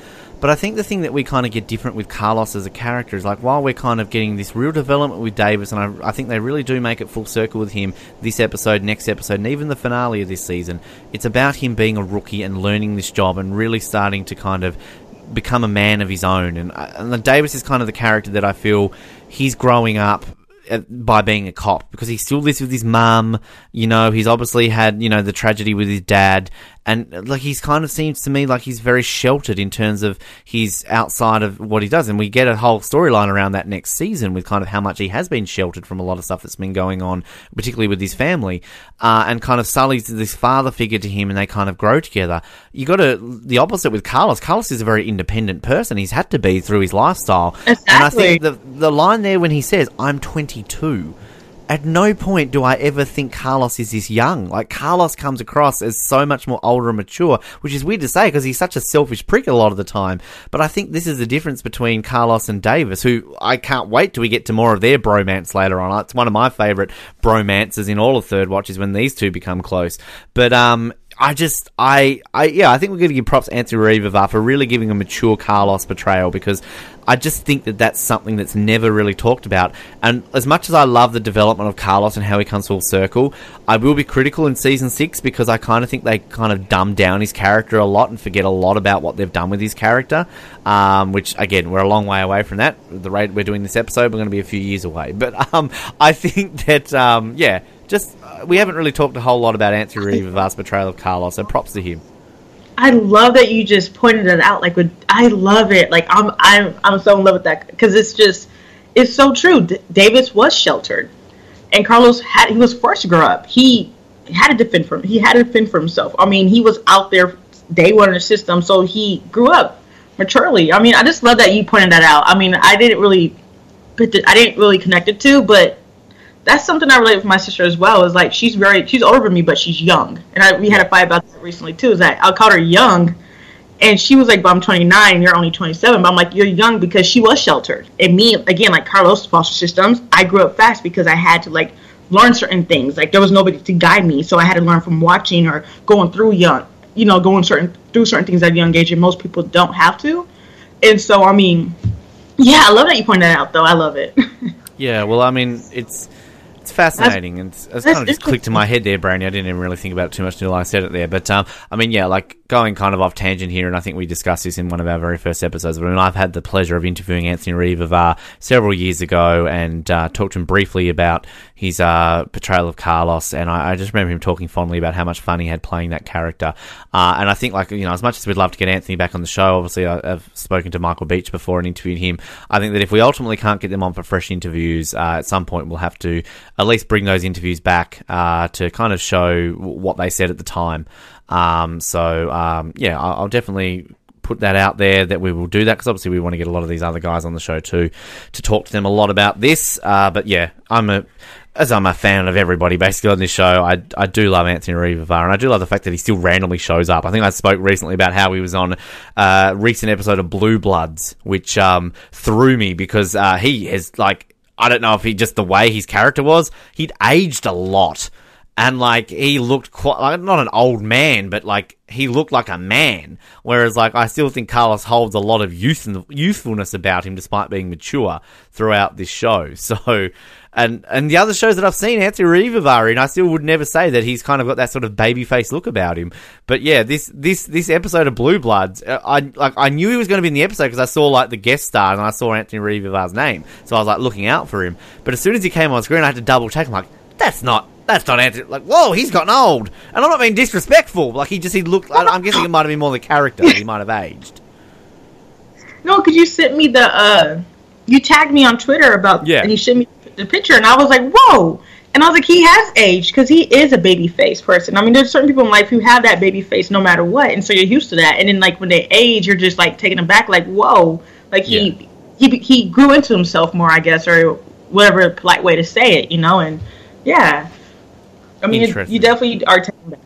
But I think the thing that we kind of get different with Carlos as a character is like while we're kind of getting this real development with Davis, and I, I, think they really do make it full circle with him this episode, next episode, and even the finale of this season. It's about him being a rookie and learning this job and really starting to kind of become a man of his own. And, uh, and Davis is kind of the character that I feel he's growing up uh, by being a cop because he still lives with his mum. You know, he's obviously had you know the tragedy with his dad, and like he's kind of seems to me like he's very sheltered in terms of he's outside of what he does. And we get a whole storyline around that next season with kind of how much he has been sheltered from a lot of stuff that's been going on particularly with his family. Uh, and kind of sully's this father figure to him and they kind of grow together. You got to the opposite with carlos. Carlos is a very independent person. He's had to be through his lifestyle. Exactly. and i think the, the line there when he says i'm 22 at no point do I ever think Carlos is this young. Like Carlos comes across as so much more older and mature, which is weird to say because he's such a selfish prick a lot of the time. But I think this is the difference between Carlos and Davis, who I can't wait till we get to more of their bromance later on. It's one of my favorite bromances in all of Third Watch is when these two become close. But um, I just, I, I, yeah, I think we're going to give props to Anthony Riva for really giving a mature Carlos portrayal because I just think that that's something that's never really talked about. And as much as I love the development of Carlos and how he comes full circle, I will be critical in season six because I kind of think they kind of dumb down his character a lot and forget a lot about what they've done with his character. Um, which again, we're a long way away from that. The rate we're doing this episode, we're going to be a few years away. But um, [LAUGHS] I think that um, yeah just uh, we haven't really talked a whole lot about Anthony Rivas' portrayal of Carlos, so props to him. I love that you just pointed it out. Like, I love it. Like, I'm I'm I'm so in love with that because it's just it's so true. D- Davis was sheltered, and Carlos had he was forced to grow up. He had to defend for he had to defend for himself. I mean, he was out there day one in the system, so he grew up maturely. I mean, I just love that you pointed that out. I mean, I didn't really, I didn't really connect it to, but that's something I relate with my sister as well. Is like she's very she's older than me, but she's young, and I, we had a fight about that recently too. Is that I called her young, and she was like, "But I'm 29, you're only 27." But I'm like, "You're young because she was sheltered." And me again, like Carlos foster systems, I grew up fast because I had to like learn certain things. Like there was nobody to guide me, so I had to learn from watching or going through young, you know, going certain through certain things at a young age, and most people don't have to. And so, I mean, yeah, I love that you pointed that out, though. I love it. [LAUGHS] yeah, well, I mean, it's it's fascinating, and it's, it's kind of just clicked in my head there, Brandy. I didn't even really think about it too much until I said it there. But um, I mean, yeah, like going kind of off tangent here, and I think we discussed this in one of our very first episodes. But I mean, I've had the pleasure of interviewing Anthony Riva several years ago, and uh, talked to him briefly about his uh, portrayal of Carlos, and I, I, just remember him talking fondly about how much fun he had playing that character. Uh, and I think, like you know, as much as we'd love to get Anthony back on the show, obviously I, have spoken to Michael Beach before and interviewed him. I think that if we ultimately can't get them on for fresh interviews, uh, at some point we'll have to at least bring those interviews back uh, to kind of show what they said at the time. Um, so um, yeah, I'll, I'll definitely put that out there that we will do that because obviously we want to get a lot of these other guys on the show too to talk to them a lot about this. Uh, but yeah, I'm a as I'm a fan of everybody basically on this show, I, I do love Anthony Riva, and I do love the fact that he still randomly shows up. I think I spoke recently about how he was on a uh, recent episode of Blue Bloods, which um, threw me because uh, he is like, I don't know if he just the way his character was, he'd aged a lot. And like he looked quite like not an old man, but like he looked like a man. Whereas like I still think Carlos holds a lot of youth and youthfulness about him, despite being mature throughout this show. [LAUGHS] So and and the other shows that I've seen, Anthony Riva and I still would never say that he's kind of got that sort of baby face look about him. But yeah, this this this episode of Blue Bloods, uh, I like I knew he was going to be in the episode because I saw like the guest star and I saw Anthony Riva's name, so I was like looking out for him. But as soon as he came on screen, I had to double check. I'm like, that's not that's not Anthony. Like, whoa, he's gotten old, and I'm not being disrespectful. Like he just he looked. I'm guessing it might have been more the character. he [LAUGHS] might have aged. No, because you sent me the. uh You tagged me on Twitter about. Yeah. And you sent me the picture, and I was like, whoa. And I was like, he has aged because he is a baby face person. I mean, there's certain people in life who have that baby face no matter what, and so you're used to that. And then like when they age, you're just like taken aback, like whoa, like he yeah. he he grew into himself more, I guess, or whatever polite way to say it, you know. And yeah, I mean, it, you definitely are taken back.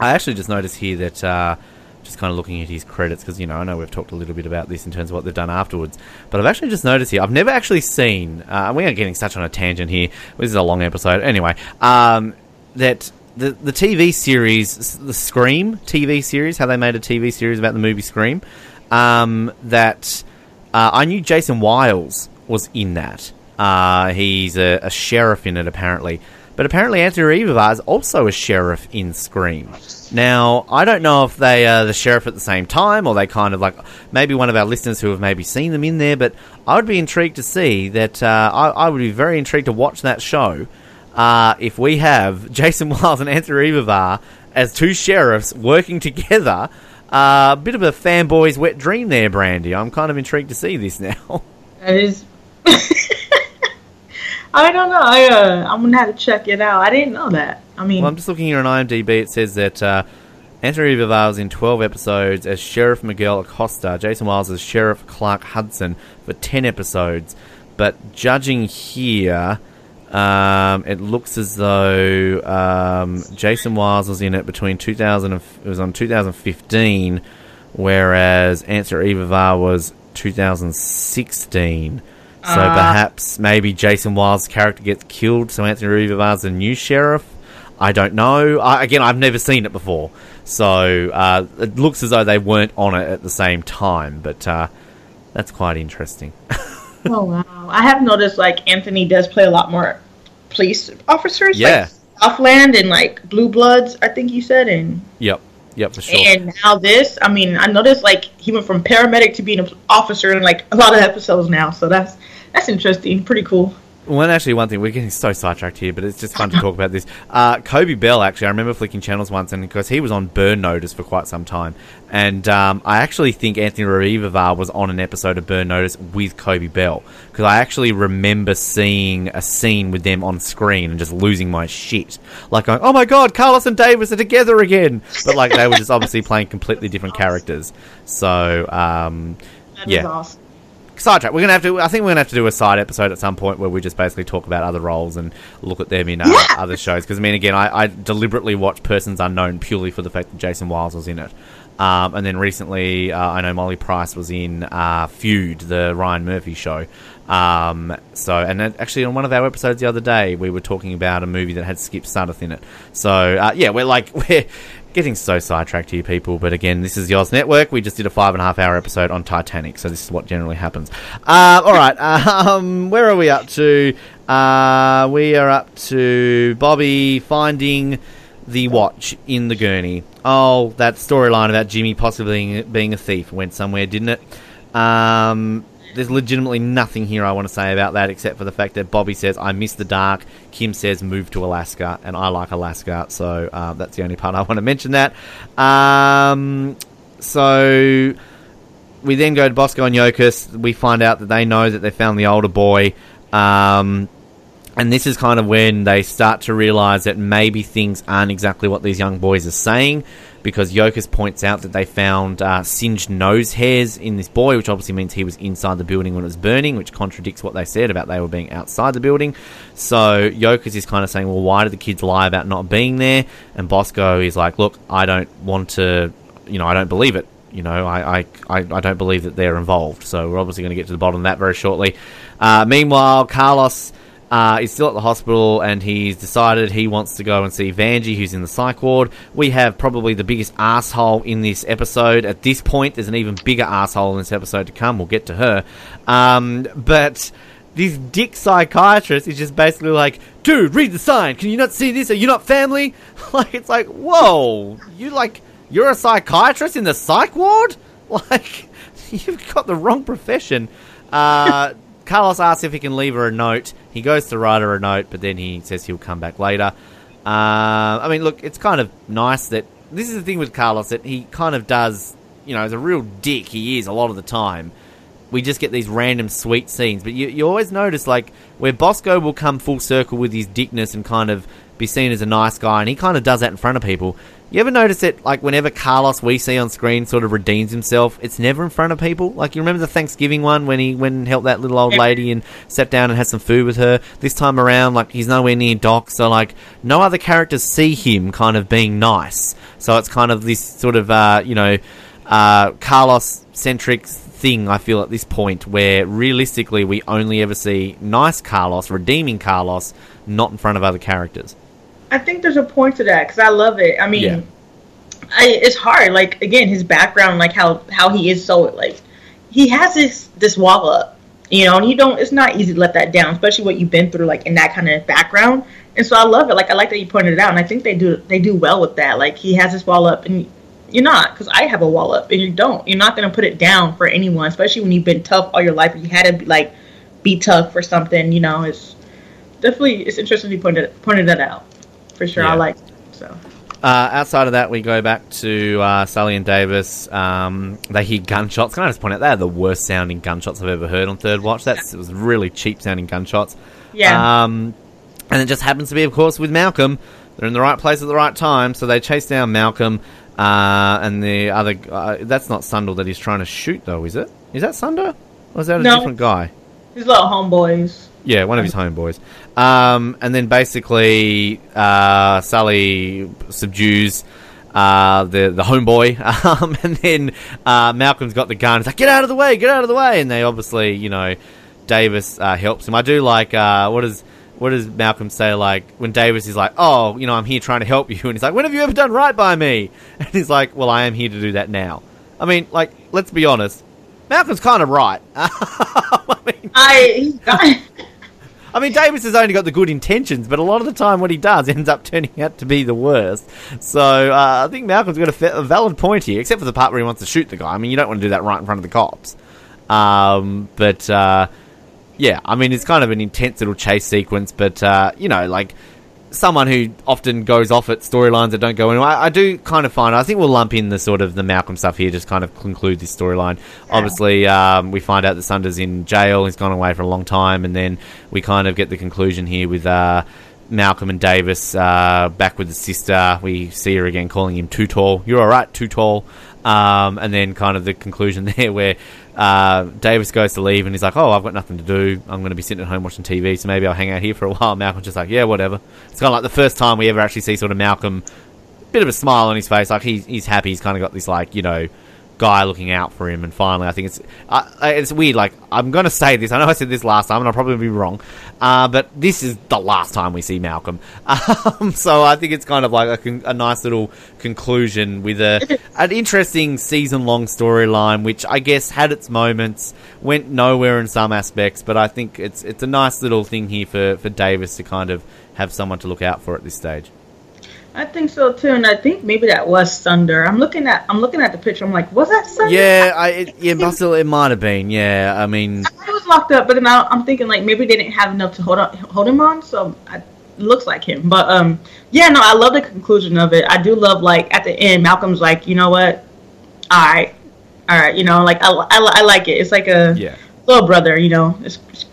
I actually just noticed here that. Uh, just kind of looking at his credits because you know I know we've talked a little bit about this in terms of what they've done afterwards, but I've actually just noticed here I've never actually seen. Uh, we are getting such on a tangent here. This is a long episode anyway. Um, that the the TV series, the Scream TV series, how they made a TV series about the movie Scream. Um, that uh, I knew Jason Wiles was in that. Uh, he's a, a sheriff in it apparently. But apparently, Anthony Riva is also a sheriff in Scream. Now, I don't know if they are the sheriff at the same time, or they kind of like maybe one of our listeners who have maybe seen them in there. But I would be intrigued to see that. Uh, I, I, would be very intrigued to watch that show uh, if we have [LAUGHS] Jason Wiles and Anthony Riva as two sheriffs working together. A uh, bit of a fanboy's wet dream there, Brandy. I'm kind of intrigued to see this [LAUGHS] now. That is. I don't know. I, uh, I'm gonna have to check it out. I didn't know that. I mean, well, I'm just looking here on IMDb. It says that uh, Anthony Riva was in 12 episodes as Sheriff Miguel Acosta. Jason Wiles as Sheriff Clark Hudson for 10 episodes. But judging here, um, it looks as though um, Jason Wiles was in it between 2000 and, it was on 2015, whereas Anthony Riva was 2016. So uh, perhaps maybe Jason Wiles' character gets killed, so Anthony Riva's the new sheriff. I don't know. I, again, I've never seen it before, so uh, it looks as though they weren't on it at the same time. But uh, that's quite interesting. [LAUGHS] oh wow! I have noticed like Anthony does play a lot more police officers. Yeah. Like Southland and like Blue Bloods, I think you said, and Yep. Yep, for sure. and now this. I mean, I noticed like he went from paramedic to being an officer in like a lot of episodes now. So that's that's interesting. Pretty cool. Well, actually, one thing we're getting so sidetracked here, but it's just fun to talk about this. [LAUGHS] Uh, Coby Bell, actually, I remember flicking channels once, and because he was on Burn Notice for quite some time, and um, I actually think Anthony Ruivivar was on an episode of Burn Notice with Coby Bell because I actually remember seeing a scene with them on screen and just losing my shit, like going, "Oh my god, Carlos and Davis are together again!" But like they were just obviously playing completely different characters. So um, That Yeah. awesome. Sidetrack. We're gonna have to. I think we're gonna have to do a side episode at some point where we just basically talk about other roles and look at them in uh, Yeah. other shows. Because I mean, again, I, I deliberately watched Persons Unknown purely for the fact that Jason Wiles was in it. Um, and then recently, uh, I know Molly Price was in uh, Feud, the Ryan Murphy show. Um, so, and actually on one of our episodes the other day, we were talking about a movie that had Skip Sudduth in it. So, uh, yeah, we're like [LAUGHS] we're getting so sidetracked here, people. But again, this is the Oz Network. We just did a five and a half hour episode on Titanic, so this is what generally happens. Uh, all right, [LAUGHS] um, where are we up to? Uh, we are up to Bobby finding the watch in the gurney. Oh, that storyline about Jimmy possibly being, a thief went somewhere, didn't it? Um, there's legitimately nothing here I want to say about that except for the fact that Bobby says, I miss the dark. Kim says, move to Alaska. And I like Alaska, so uh, that's the only part I want to mention that. Um, so we then go to Bosco and Yokas. We find out that they know that they found the older boy. Um, and this is kind of when they start to realize that maybe things aren't exactly what these young boys are saying because Yokas points out that they found uh, singed nose hairs in this boy, which obviously means he was inside the building when it was burning, which contradicts what they said about they were being outside the building. So Yokas is kind of saying, well, why did the kids lie about not being there? And Bosco is like, look, I don't want to, you know, I don't believe it. You know, I, I, I, I don't believe that they're involved. So we're obviously going to get to the bottom of that very shortly. Uh, meanwhile, Carlos uh, is still at the hospital and he's decided he wants to go and see Vanjie, who's in the psych ward. We have probably the biggest asshole in this episode. At this point, there's an even bigger asshole in this episode to come. We'll get to her. Um, but this dick psychiatrist is just basically like, dude, read the sign. Can you not see this? Are you not family? [LAUGHS] like, it's like, whoa, you like, you're a psychiatrist in the psych ward? [LAUGHS] Like, [LAUGHS] you've got the wrong profession. Uh, Carlos asks if he can leave her a note. He goes to write her a note, but then he says he'll come back later. Uh, I mean, look, it's kind of nice that this is the thing with Carlos that he kind of does. You know, as a real dick, he is a lot of the time. We just get these random sweet scenes, but you, you always notice like where Bosco will come full circle with his dickness and kind of be seen as a nice guy, and he kind of does that in front of people. You ever notice it, like, whenever Carlos we see on screen sort of redeems himself, it's never in front of people? Like, you remember the Thanksgiving one when he went and helped that little old lady and sat down and had some food with her? This time around, like, he's nowhere near Doc, so, like, no other characters see him kind of being nice. So it's kind of this sort of, uh, you know, uh, Carlos-centric thing, I feel, at this point, where realistically we only ever see nice Carlos, redeeming Carlos, not in front of other characters. I think there's a point to that because I love it. I mean, Yeah. I, it's hard. Like again, his background, like how how he is so like he has this this wall up, you know, and you don't. It's not easy to let that down, especially what you've been through, like in that kind of background. And so I love it. Like I like that you pointed it out, and I think they do they do well with that. Like he has this wall up, and you're not because I have a wall up, and you don't. You're not gonna put it down for anyone, especially when you've been tough all your life. And you had to be, like be tough for something. You know, it's definitely it's interesting you pointed pointed that out for sure. Yeah. I like so. Uh, outside of that, we go back to uh, Sully and Davis. Um, they hear gunshots. Can I just point out they are the worst sounding gunshots I've ever heard on Third Watch. That's it was really cheap sounding gunshots. Yeah. Um, and it just happens to be, of course, with Malcolm. They're in the right place at the right time, so they chase down Malcolm. Uh, and the other, uh, that's not Sundle that he's trying to shoot, though, is it? Is that Sunder? Or is that a No. different guy? His little homeboys. Yeah, one of his homeboys. Um, and then basically, uh, Sully subdues uh, the the homeboy, [LAUGHS] um, and then uh, Malcolm's got the gun. He's like, "Get out of the way! Get out of the way!" And they obviously, you know, Davis uh, helps him. I do like uh, what is what does Malcolm say? Like when Davis is like, "Oh, you know, I'm here trying to help you," [LAUGHS] and he's like, "When have you ever done right by me?" [LAUGHS] And he's like, "Well, I am here to do that now." I mean, like, let's be honest, Malcolm's kind of right. I mean, I I mean, Davis has only got the good intentions, but a lot of the time, what he does [LAUGHS] ends up turning out to be the worst. So uh, I think Malcolm's got a, fa- a valid point here, except for the part where he wants to shoot the guy. I mean, you don't want to do that right in front of the cops. Um, but uh, yeah, I mean, it's kind of an intense little chase sequence, but uh, you know, like someone who often goes off at storylines that don't go anywhere. I, I do kind of find. I think we'll lump in the sort of the Malcolm stuff here, just kind of conclude this storyline. Obviously, um, we find out that Sunder's in jail. He's gone away for a long time, and then we kind of get the conclusion here with. Uh, Malcolm and Davis uh, back with the sister. We see her again calling him too tall. You're all right, too tall. Um, and then kind of the conclusion [LAUGHS] there where uh, Davis goes to leave and he's like, "Oh, I've got nothing to do. I'm going to be sitting at home watching TV, so maybe I'll hang out here for a while." Malcolm's just like, "Yeah, whatever." It's kind of like the first time we ever actually see sort of Malcolm, bit of a smile on his face, like he's he's happy. He's kind of got this like you know guy looking out for him, and finally, I think it's uh, it's weird. Like I'm going to say this. I know I said this last time, and I'll probably be wrong, uh, but this is the last time we see Malcolm. [LAUGHS] Um, so I think it's kind of like a, con- a nice little conclusion with a [LAUGHS] an interesting season long storyline, which I guess had its moments, went nowhere in some aspects, but I think it's it's a nice little thing here for for Davis to kind of have someone to look out for at this stage. I think so too, and I think maybe that was Thunder. I'm looking at I'm looking at the picture. I'm like, was that Sunder? Yeah, I it, [LAUGHS] yeah, possibly it might have been. Yeah, I mean, I was locked up, but then I, I'm thinking like maybe they didn't have enough to hold on, hold him on, so I, it looks like him. But um, yeah, no, I love the conclusion of it. I do love like at the end, Malcolm's like, you know what? All right, all right, you know, like I, I, I like it. It's like a yeah. little brother, you know. It's, it's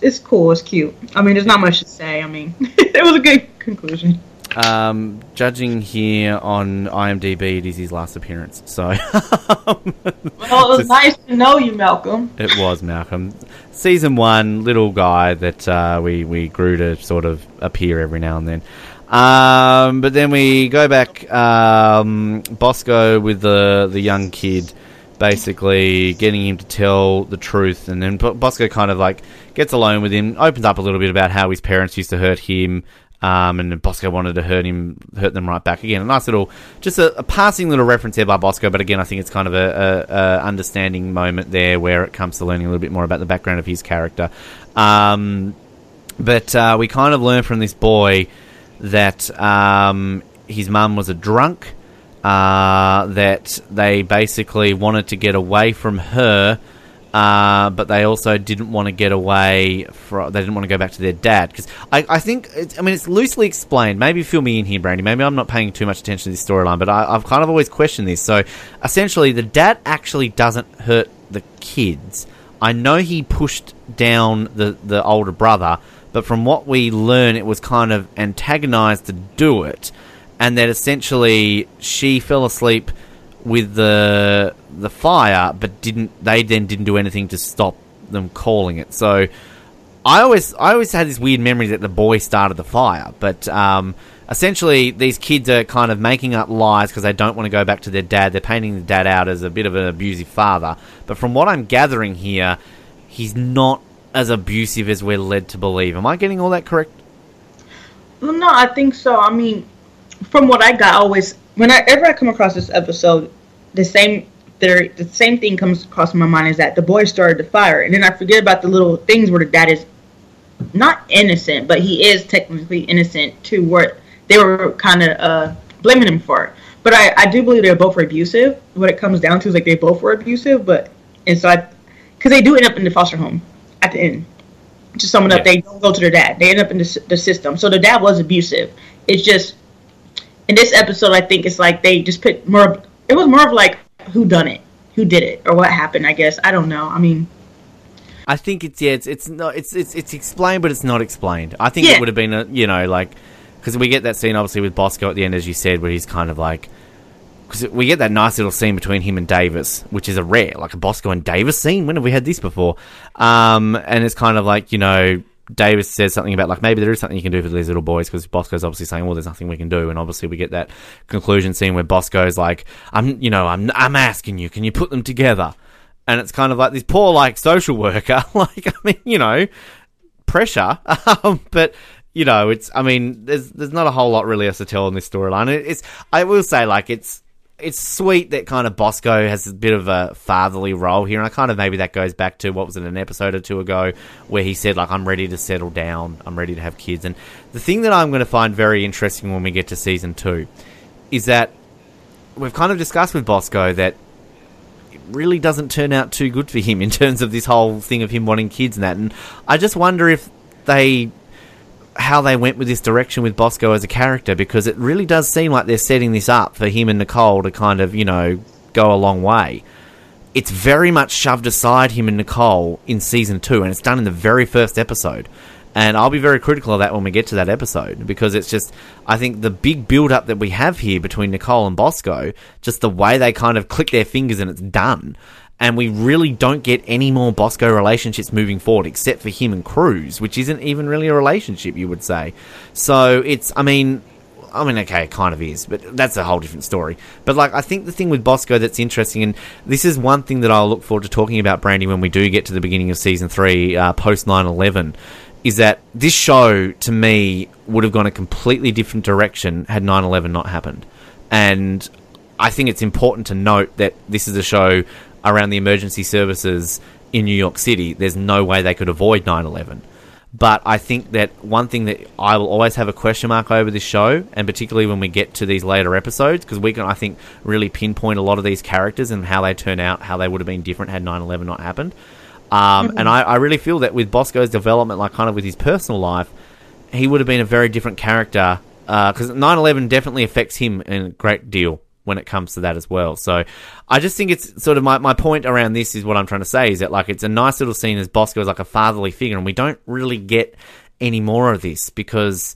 it's cool. It's cute. I mean, there's not much to say. I mean, [LAUGHS] it was a good conclusion. Um, judging here on IMDb, it is his last appearance. So [LAUGHS] Well, it was nice to know you, Malcolm. it was Malcolm, season one, little guy that uh, we we grew to sort of appear every now and then. Um, but then we go back, um, Bosco with the the young kid, basically getting him to tell the truth, and then Bosco kind of like gets alone with him, opens up a little bit about how his parents used to hurt him. Um, and Bosco wanted to hurt him, hurt them right back again. A nice little, just a, a passing little reference there by Bosco, but again, I think it's kind of a, a, a understanding moment there where it comes to learning a little bit more about the background of his character. Um, but uh, we kind of learn from this boy that um, his mum was a drunk, uh, that they basically wanted to get away from her, uh, but they also didn't want to get away from. They didn't want to go back to their dad because I, I think I mean it's loosely explained. Maybe fill me in here, Brandy. Maybe I'm not paying too much attention to this storyline, but I, I've kind of always questioned this. So essentially, the dad actually doesn't hurt the kids. I know he pushed down the the older brother, but from what we learn, it was kind of antagonized to do it, and that essentially she fell asleep with the the fire, but didn't they then didn't do anything to stop them calling it. So I always I always had this weird memory that the boy started the fire, but um, essentially these kids are kind of making up lies because they don't want to go back to their dad. They're painting the dad out as a bit of an abusive father, but from what I'm gathering here, he's not as abusive as we're led to believe. Am I getting all that correct? Well, no, I think so. I mean, from what I got, always whenever I come across this episode, the same there the same thing comes across my mind is that the boy started the fire, and then I forget about the little things where the dad is not innocent, but he is technically innocent to what they were kind of uh, blaming him for. But I, I do believe they're both abusive. What it comes down to is like they both were abusive, but and so I because they do end up in the foster home at the end. To sum it up, Yeah. they don't go to their dad. They end up in the, the system. So the dad was abusive. It's just in this episode, I think it's like they just put more. of- It was more of like who done it, who did it, or what happened. I guess I don't know. I mean, I think it's yeah, it's it's not it's it's it's explained, but it's not explained. I think Yeah. it would have been a you know like because we get that scene obviously with Bosco at the end, as you said, where he's kind of like because we get that nice little scene between him and Davis, which is a rare like a Bosco and Davis scene. When have we had this before? Um, and it's kind of like you know. Davis says something about like maybe there is something you can do for these little boys because Bosco's obviously saying, well, there's nothing we can do, and obviously we get that conclusion scene where Bosco's like, I'm, you know, I'm, I'm asking you, can you put them together? And it's kind of like this poor like social worker, [LAUGHS] like I mean, you know, pressure, um, but you know, it's. I mean, there's there's not a whole lot really else to tell in this storyline. It, it's. I will say, like, it's it's sweet that kind of Bosco has a bit of a fatherly role here, and I kind of maybe that goes back to what was it an episode or two ago where he said like I'm ready to settle down, I'm ready to have kids, and the thing that I'm going to find very interesting when we get to season two is that we've kind of discussed with Bosco that it really doesn't turn out too good for him in terms of this whole thing of him wanting kids and that, and I just wonder if they how they went with this direction with Bosco as a character because it really does seem like they're setting this up for him and Nicole to kind of, you know, go a long way. It's very much shoved aside him and Nicole in season two, and it's done in the very first episode. And I'll be very critical of that when we get to that episode because it's just, I think the big build up that we have here between Nicole and Bosco, just the way they kind of click their fingers and it's done and we really don't get any more Bosco relationships moving forward except for him and Cruz, which isn't even really a relationship, you would say. So it's, I mean, I mean, okay, it kind of is, but that's a whole different story. But like, I think the thing with Bosco that's interesting, and this is one thing that I'll look forward to talking about, Brandy, when we do get to the beginning of season three, uh, post 9 11, is that this show, to me, would have gone a completely different direction had 9 11 not happened. And I think it's important to note that this is a show around the emergency services in New York City, there's no way they could avoid 9 11. But I think that one thing that I will always have a question mark over this show, and particularly when we get to these later episodes, because we can, I think, really pinpoint a lot of these characters and how they turn out, how they would have been different had 9 11 not happened. Um, mm-hmm. And I, I, really feel that with Bosco's development, like kind of with his personal life, he would have been a very different character. Because uh, 9 11 definitely affects him in a great deal when it comes to that as well. So I just think it's sort of my, my point around this is what I'm trying to say is that like it's a nice little scene as Bosco is like a fatherly figure and we don't really get any more of this because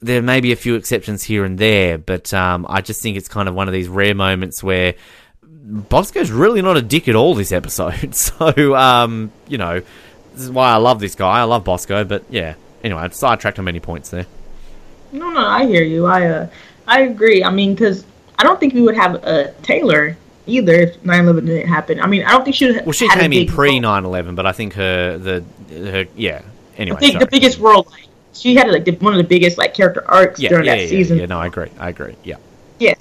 there may be a few exceptions here and there, but um, I just think it's kind of one of these rare moments where Bosco's really not a dick at all this episode. [LAUGHS] So, um, you know, this is why I love this guy. I love Bosco, but yeah. Anyway, I've sidetracked on many points there. No, no, I hear you. I, uh, I agree. I mean, because I don't think we would have a Taylor either if 9/11 didn't happen. I mean, I don't think she. Would. Well, she came in pre 9/11, but I think her the her yeah. Anyway, the, the biggest role. Like, she had like the, one of the biggest like character arcs yeah, during yeah, that yeah, season. Yeah, no, I agree. I agree. Yeah. Yeah.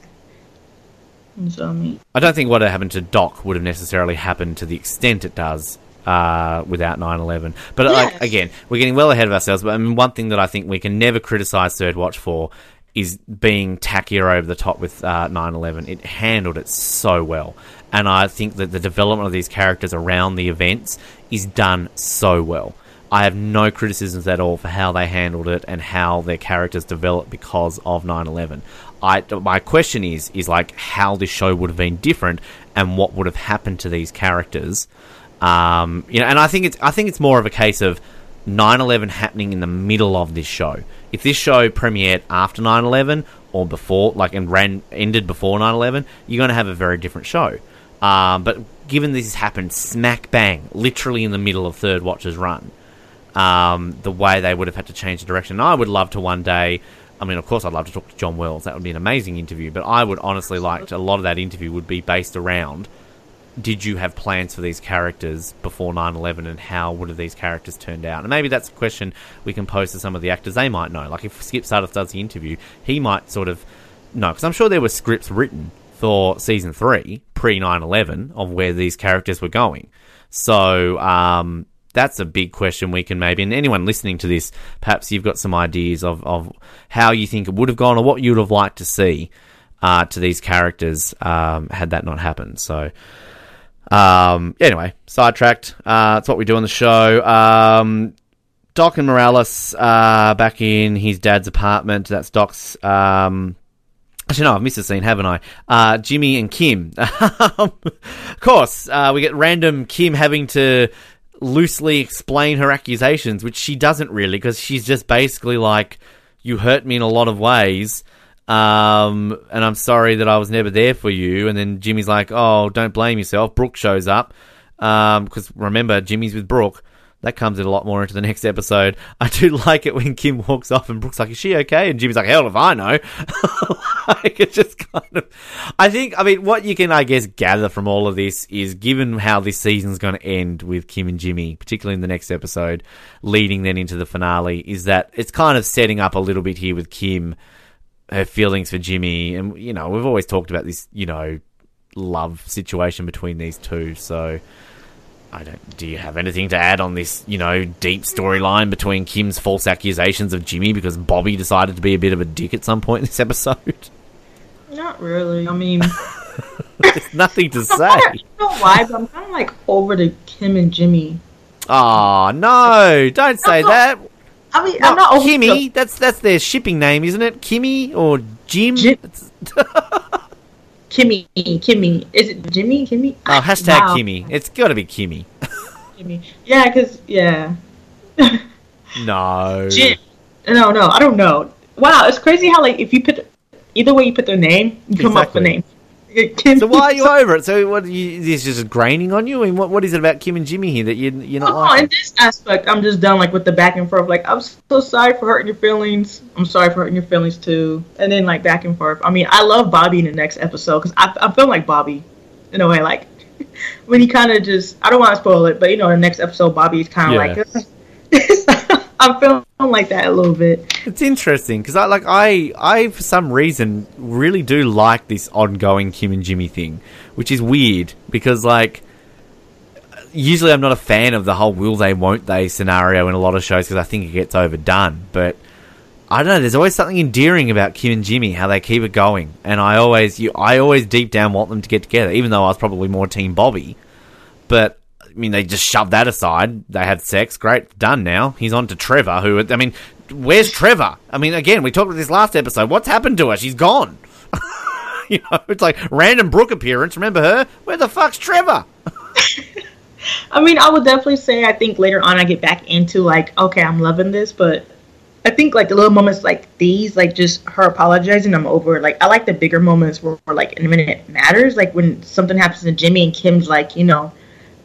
So I mean, I don't think what happened to Doc would have necessarily happened to the extent it does uh, without 9/11. But yes. like again, we're getting well ahead of ourselves. But I mean, one thing that I think we can never criticize Third Watch for is being tackier over the top with uh, 9/11. It handled it so well, and I think that the development of these characters around the events is done so well. I have no criticisms at all for how they handled it and how their characters developed because of 9/11. I my question is is like how this show would have been different and what would have happened to these characters. Um, you know, and I think it's I think it's more of a case of 9/11 happening in the middle of this show if this show premiered after 9-11 or before, like, and ran ended before 9-11, you're going to have a very different show. Um, but given this happened smack bang, literally in the middle of Third Watch's run, um, the way they would have had to change the direction. I would love to one day. I mean, of course, I'd love to talk to John Wells. That would be an amazing interview. But I would honestly like to, a lot of that interview would be based around did you have plans for these characters before 9-11 and how would have these characters turned out? And maybe that's a question we can pose to some of the actors. They might know. Like if Skip Sudduth does the interview he might sort of know because i'm sure there were scripts written for season 3 pre 9-11 of where these characters were going. So um, that's a big question we can maybe and anyone listening to this perhaps you've got some ideas of, of how you think it would have gone or what you would have liked to see uh, to these characters um, had that not happened. So um, anyway, sidetracked. Uh, that's what we do on the show. Um, Doc and Morales uh, back in his dad's apartment. That's Doc's. Um, actually, no, I've missed a scene, haven't I? Uh, Jimmy and Kim. [LAUGHS] of course, uh, we get random Kim having to loosely explain her accusations, which she doesn't really, because she's just basically like, "You hurt me in a lot of ways." Um, and I'm sorry that I was never there for you. And then Jimmy's like, oh, don't blame yourself. Brooke shows up. Um, because remember, Jimmy's with Brooke. That comes in a lot more into the next episode. I do [LAUGHS] like it when Kim walks off and Brooke's like, "Is she okay?" And Jimmy's like, "Hell if I know." [LAUGHS] like it's just kind of. I think. I mean, what you can, I guess, gather from all of this is, given how this season's going to end with Kim and Jimmy, particularly in the next episode, leading then into the finale, is that it's kind of setting up a little bit here with Kim, her feelings for Jimmy, and you know, we've always talked about this, you know, love situation between these two, so. I don't. Do you have anything to add on this, you know, deep storyline between Kim's false accusations of Jimmy because Bobby decided to be a bit of a dick at some point in this episode? [LAUGHS] Not really. I mean, [LAUGHS] [LAUGHS] There's nothing to say. I don't know why, but I'm kind of like over to Kim and Jimmy. Oh no! Don't say No, that. I mean, No, I'm not over Kimmy. That's that's their shipping name, isn't it? Kimmy or Jim? Jim- [LAUGHS] Kimmy. Kimmy. Is it Jimmy? Kimmy? oh, ah, hashtag Wow. Kimmy. It's got to be Kimmy. Kimmy. Yeah, because yeah. [LAUGHS] No. Jim. No, no, I don't know. Wow, it's crazy how like if you put either way you put their name, you come up with a name. So why are you over it? So what? You, this is just graining on you? I mean, what what is it about Kim and Jimmy here that you you're not Oh, liking? in this aspect, I'm just done like with the back and forth. Like, I'm so sorry for hurting your feelings. I'm sorry for hurting your feelings too. And then like back and forth. I mean, I love Bobby in the next episode because I I feel like Bobby in a way. Like [LAUGHS] when he kind of just I don't want to spoil it, but you know, the next episode, Bobby's kind of Yeah. like [LAUGHS] I'm feeling like that a little bit. It's interesting because I like I I for some reason really do like this ongoing Kim and Jimmy thing, which is weird because like usually I'm not a fan of the whole will they won't they scenario in a lot of shows because I think it gets overdone. But I don't know. There's always something endearing about Kim and Jimmy, how they keep it going, and I always you I always deep down want them to get together, even though I was probably more Team Bobby. But I mean, they just shoved that aside. They had sex. Great, done now. He's on to Trevor, who, I mean, where's Trevor? I mean, again, we talked about this last episode. What's happened to her? She's gone. [LAUGHS] you know, it's like random Brooke appearance. Remember her? Where the fuck's Trevor? [LAUGHS] I mean, I would definitely say I think later on I get back into like, okay, I'm loving this, but I think like the little moments like these, like just her apologizing, I'm over. Like I like the bigger moments where, where like in a minute matters, like when something happens to Jimmy and Kim's like, you know,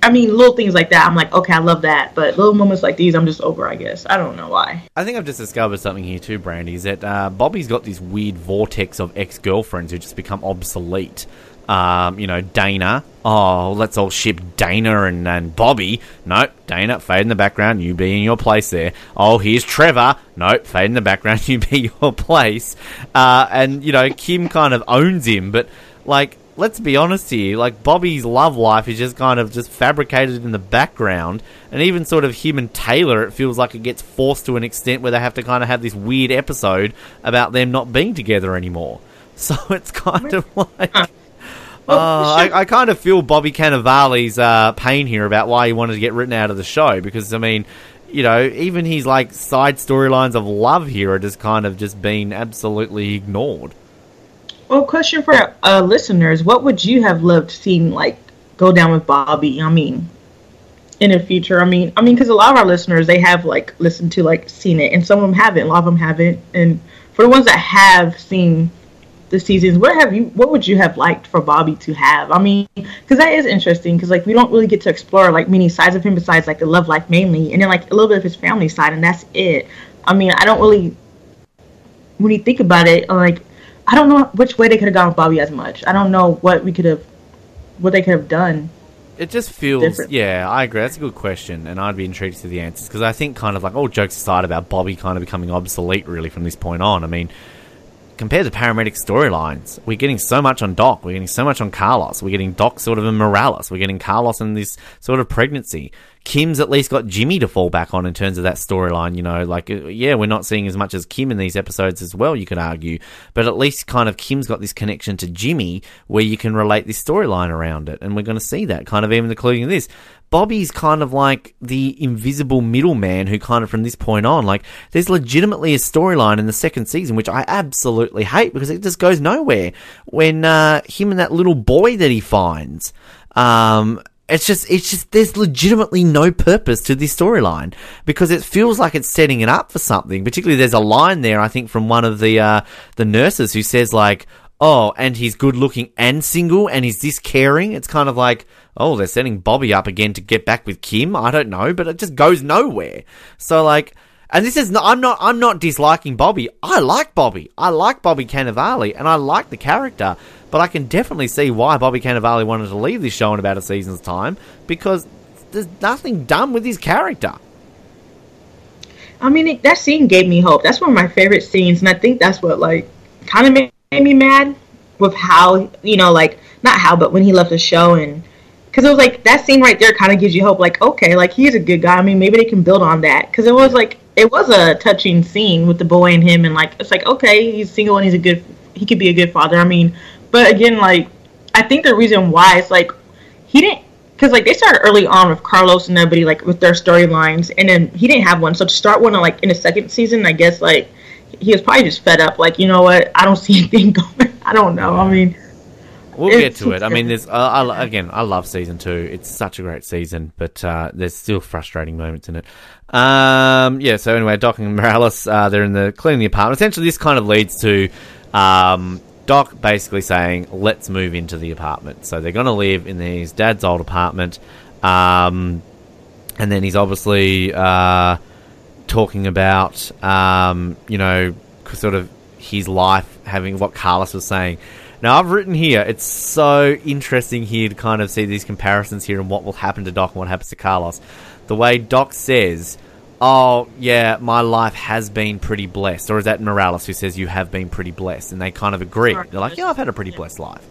I mean, little things like that. I'm like, okay, I love that, but little moments like these, I'm just over. I guess I don't know why. I think I've just discovered something here too, Brandy. Is that uh, Bobby's got this weird vortex of ex girlfriends who just become obsolete. Um, you know, Dana. Oh, let's all ship Dana and, and Bobby. Nope, Dana, fade in the background. You be in your place there. Oh, here's Trevor. Nope, fade in the background. [LAUGHS] You be your place. Uh, and you know, Kim kind of owns him, but like. Let's be honest here. Like Bobby's love life is just kind of just fabricated in the background, and even sort of him and Taylor, it feels like it gets forced to an extent where they have to kind of have this weird episode about them not being together anymore. [LAUGHS] So it's kind of like. Uh, I, I kind of feel Bobby Cannavale's uh, pain here about why he wanted to get written out of the show because I mean, you know, even his like side storylines of love here are just kind of just being absolutely ignored. Well, question for uh, listeners: What would you have loved seeing like go down with Bobby? I mean, in the future. I mean, I mean, because a lot of our listeners they have like listened to like seen it, and some of them haven't. A lot of them haven't. And for the ones that have seen the seasons, what have you? What would you have liked for Bobby to have? I mean, because that is interesting. Because like we don't really get to explore like many sides of him besides like the love life mainly, and then like a little bit of his family side, and that's it. I mean, I don't really. When you think about it, like I don't know which way they could have gone with Bobby as much. I don't know what we could have, what they could have done. It just feels, Different. yeah, I agree. That's a good question, and I'd be intrigued to see the answers because I think, kind of like all jokes aside about Bobby kind of becoming obsolete, really, from this point on. I mean, compared to paramedic storylines, we're getting so much on Doc, we're getting so much on Carlos, we're getting Doc sort of in Morales, we're getting Carlos in this sort of pregnancy. Kim's at least got Jimmy to fall back on in terms of that storyline, you know, like, uh, yeah, we're not seeing as much as Kim in these episodes as well, you could argue, but at least kind of Kim's got this connection to Jimmy where you can relate this storyline around it, and we're going to see that kind of even including this. Bobby's kind of like the invisible middleman who kind of from this point on, like, there's legitimately a storyline in the second season, which I absolutely hate because it just goes nowhere. When, uh, him and that little boy that he finds, um, it's just, it's just, there's legitimately no purpose to this storyline because it feels like it's setting it up for something. Particularly, there's a line there, I think, from one of the, uh, the nurses who says, like, oh, and he's good looking and single and he's this caring. It's kind of like, oh, they're setting Bobby up again to get back with Kim. I don't know, but it just goes nowhere. So like, and this is not, I'm not, I'm not disliking Bobby. I like Bobby. I like Bobby Cannavale and I like the character, but I can definitely see why Bobby Cannavale wanted to leave this show in about a season's time because there's nothing done with his character. I mean, it, that scene gave me hope. That's one of my favorite scenes, and I think that's what like kind of made, made me mad with how you know, like not how, but when he left the show and because it was like that scene right there kind of gives you hope. Like, okay, like he's a good guy. I mean, maybe they can build on that because it was like it was a touching scene with the boy and him, and like it's like okay, he's single and he's a good, he could be a good father. I mean, but again, like I think the reason why it's like he didn't because like they started early on with Carlos and everybody like with their storylines, and then he didn't have one. So to start one like in the second season, I guess like he was probably just fed up. Like you know what, I don't see [LAUGHS] anything going. I don't know. I mean. We'll get to it. I mean, [LAUGHS] there's uh, I, again, I love season two. It's such a great season, but uh, there's still frustrating moments in it. Um, yeah. So anyway, Doc and Morales, uh, they're in the cleaning the apartment. Essentially, this kind of leads to um, Doc basically saying, "Let's move into the apartment." So they're going to live in his dad's old apartment, um, and then he's obviously uh, talking about, um, you know, sort of his life having what Carlos was saying. Now I've written here. It's so interesting here to kind of see these comparisons here and what will happen to Doc and what happens to Carlos. The way Doc says, "Oh yeah, my life has been pretty blessed," or is that Morales who says you have been pretty blessed, and they kind of agree. They're like, "Yeah, I've had a pretty blessed life,"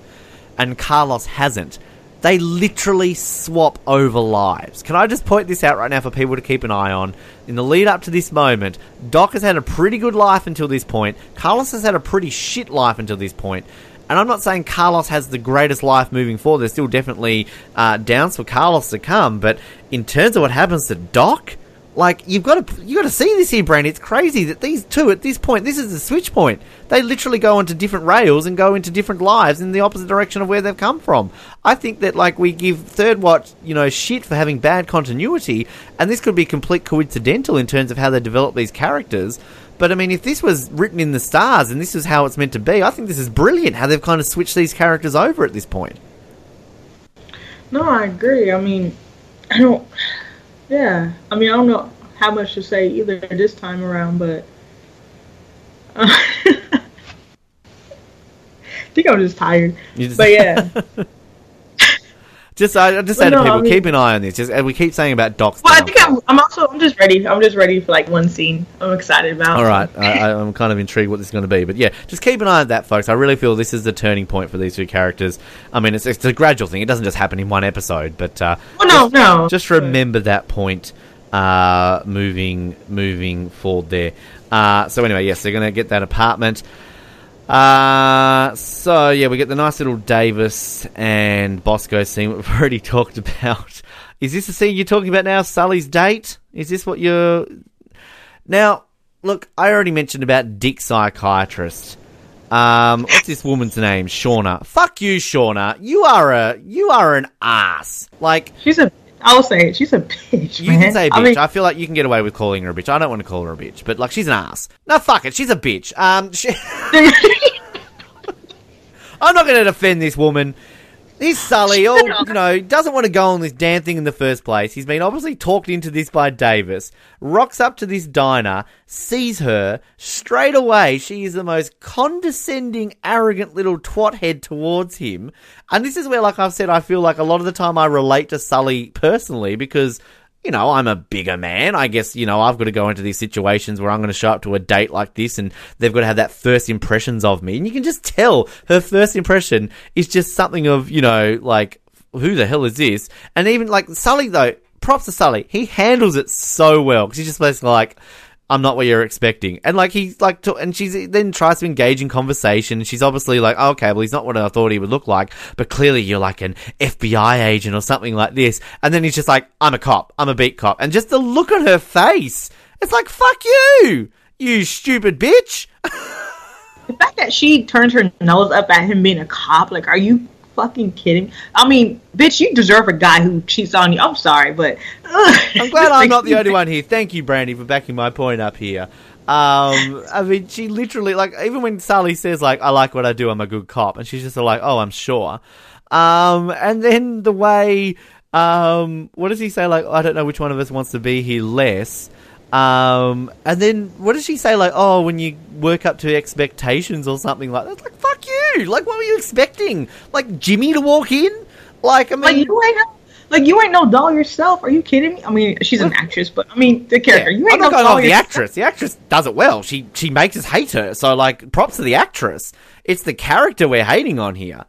and Carlos hasn't. They literally swap over lives. Can I just point this out right now for people to keep an eye on? In the lead up to this moment, Doc has had a pretty good life until this point. Carlos has had a pretty shit life until this point. And I'm not saying Carlos has the greatest life moving forward. There's still definitely uh, downs for Carlos to come. But in terms of what happens to Doc, like you've got to you got to see this here, Brand. It's crazy that these two at this point, this is the switch point. They literally go onto different rails and go into different lives in the opposite direction of where they've come from. I think that like we give Third Watch, you know, shit for having bad continuity, and this could be complete coincidental in terms of how they develop these characters. But I mean, if this was written in the stars and this is how it's meant to be, I think this is brilliant how they've kind of switched these characters over at this point. No, I agree. I mean, [CLEARS THROAT] I don't. Yeah, I mean, I don't know how much to say either this time around, but uh, [LAUGHS] I think I'm just tired. Just, but yeah. [LAUGHS] Just, I just say to people, I mean, keep an eye on this. Just, and we keep saying about Doc's. Well, I think I'm, I'm, also, I'm just ready. I'm just ready for like one scene. I'm excited about. All right, I, I'm kind of intrigued what this is going to be, but yeah, just keep an eye on that, folks. I really feel this is the turning point for these two characters. I mean, it's, it's a gradual thing. It doesn't just happen in one episode, but uh, well, no, just, no. Just remember that point. Uh, moving, moving forward there. Uh, so anyway, yes, they're going to get that apartment. Uh, so yeah, we get the nice little Davis and Bosco scene we've [LAUGHS] already talked about. Is this the scene you're talking about now? Sully's date? Is this what you're now? Look, I already mentioned about Dick Psychiatrist. Um, what's this woman's name? Shauna. Fuck you, Shauna. You are a you are an ass. Like she's a I'll say it. She's a bitch. You man. can say bitch. I, mean, I, feel like you can get away with calling her a bitch. I don't want to call her a bitch, but like she's an ass. No, fuck it. She's a bitch. Um, she... [LAUGHS] [LAUGHS] I'm not going to defend this woman. He's Sully, all you know, doesn't want to go on this damn thing in the first place. He's been obviously talked into this by Davis. Rocks up to this diner, sees her straight away. She is the most condescending, arrogant little twat head towards him. And this is where, like I've said, I feel like a lot of the time I relate to Sully personally because you know, I'm a bigger man. I guess, you know, I've got to go into these situations where I'm going to show up to a date like this and they've got to have that first impressions of me. And you can just tell her first impression is just something of, you know, like, who the hell is this? And even like Sully, though, props to Sully. He handles it so well because he's just basically like, I'm not what you're expecting. And like he's like, to, and she's then tries to engage in conversation. She's obviously like, oh, okay, well he's not what I thought he would look like, but clearly you're like an FBI agent or something like this. And then he's just like, I'm a cop, I'm a beat cop, and just the look on her face, it's like, fuck you, you stupid bitch. [LAUGHS] the fact that she turned her nose up at him being a cop, like, are you fucking kidding? I mean, bitch, you deserve a guy who cheats on you. I'm sorry, but uh, I'm glad I'm [LAUGHS] not the only one here. Thank you, Brandy, for backing my point up here. Um, I mean, she literally like even when Sully says like, "I like what I do, I'm a good cop," and she's just like, "Oh, I'm sure." Um, and then the way, um, what does he say? Like, I don't know which one of us wants to be here less. Um, and then what does she say? Like, oh, when you work up to expectations or something like that. Like, fuck you. Like, what were you expecting? Like Jimmy to walk in? Like, I mean, Like you ain't no, like you ain't no doll yourself. Are you kidding me? I mean, she's an actress, but I mean the character. You I'm ain't not no going doll off the actress. The actress does it well. She she makes us hate her. So like, props to the actress. It's the character we're hating on here.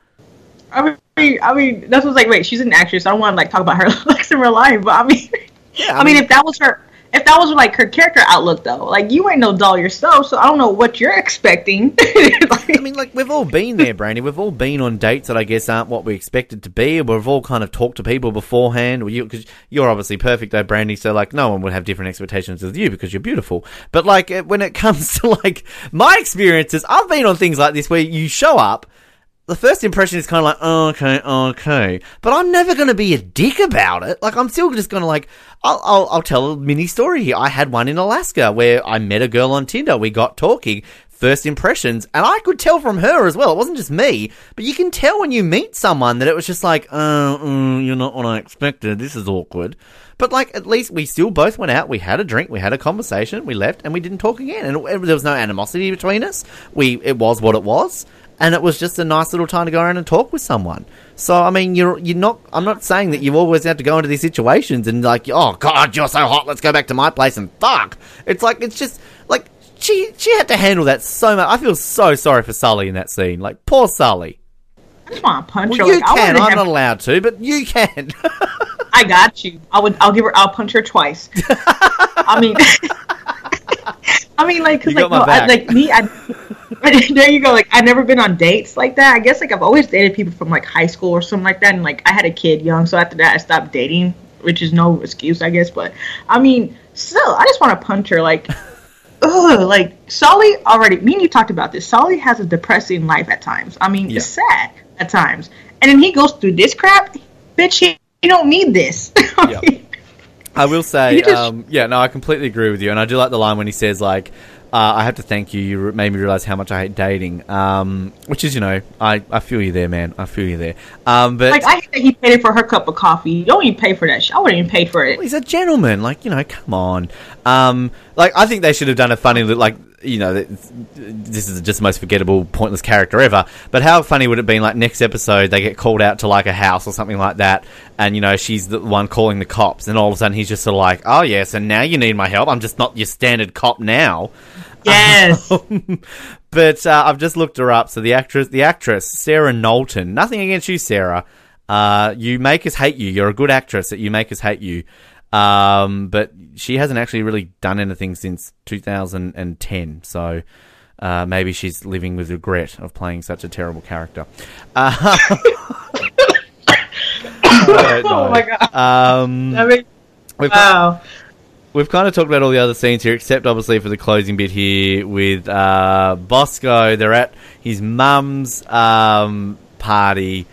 I mean, I mean, that's what's like. Wait, she's an actress. I don't want to like talk about her [LAUGHS] looks in real life, but I mean, Yeah, I, mean, if that was her, if that was like her character outlook, though, like you ain't no doll yourself, so I don't know what you're expecting. [LAUGHS] Like, I mean, like we've all been there, Brandy. We've all been on dates that I guess aren't what we expected to be. We've all kind of talked to people beforehand. Well, you, cause you're obviously perfect, though, Brandy. So like, no one would have different expectations of you because you're beautiful. But like, eh, when it [LAUGHS] comes to like my experiences, I've been on things like this where you show up. The first impression is kind of like, oh, okay, okay, but I'm never going to be a dick about it. Like, I'm still just going to like, I'll, I'll, I'll tell a mini story here. I had one in Alaska where I met a girl on Tinder. We got talking, first impressions, and I could tell from her as well. It wasn't just me, but you can tell when you meet someone that it was just like, oh, mm, you're not what I expected. This is awkward. But like, at least we still both went out. We had a drink. We had a conversation. We left, and we didn't talk again. And it, there was no animosity between us. We it was what it was, and it was just a nice little time to go around and talk with someone. So I mean, you're you're not. I'm not saying that you've always had to go into these situations and like, oh God, you're so hot. Let's go back to my place and fuck. It's like it's just like she she had to handle that so much. I feel so sorry for Sully in that scene. Like poor Sully. I just want to punch Well, her. you like, can. I'm have- not allowed to, but you can. [LAUGHS] I got you. I would. I'll give her. I'll punch her twice. [LAUGHS] I mean, [LAUGHS] I mean, like, cause You like, no, I, like me. I, [LAUGHS] there you go. Like, I've never been on dates like that. I guess like I've always dated people from like high school or something like that. And like I had a kid young, so after that I stopped dating, which is no excuse, I guess. But I mean, still, I just want to punch her. Like, [LAUGHS] ugh, like Sully already. Me and you talked about this. Sully has a depressing life at times. I mean, Yeah. it's sad at times, and then he goes through this crap. Bitch, he, he don't need this. I [LAUGHS] Yeah. I will say, just- um, yeah, no, I completely agree with you, and I do like the line when he says like, uh, "I have to thank you. You made me realize how much I hate dating." Um, which is, you know, I, I feel you there, man. I feel you there. Um, but Like I hate that he paid for her cup of coffee. You don't even pay for that. shit. I wouldn't even pay for it. he's a gentleman. Like, you know, come on. Um, like, I think they should have done a funny, li- like, you know, this is just the most forgettable, pointless character ever. But how funny would it be, like, next episode they get called out to, like, a house or something like that, and, you know, she's the one calling the cops, and all of a sudden he's just sort of like, oh, yes, and now you need my help. I'm just not your standard cop now. [LAUGHS] Yes. [LAUGHS] but uh, I've just looked her up. So the actress, the actress Sarah Knowlton. Nothing against you, Sarah. Uh, you make us hate you. You're a good actress. That you make us hate you. Um, but she hasn't actually really done anything since 2010. So. Uh, maybe she's living with regret of playing such a terrible character. Uh, [LAUGHS] [LAUGHS] oh my god. Um, I mean, we've wow. We've kind of talked about all the other scenes here, except obviously for the closing bit here with uh, Bosco. They're at his mum's um, party,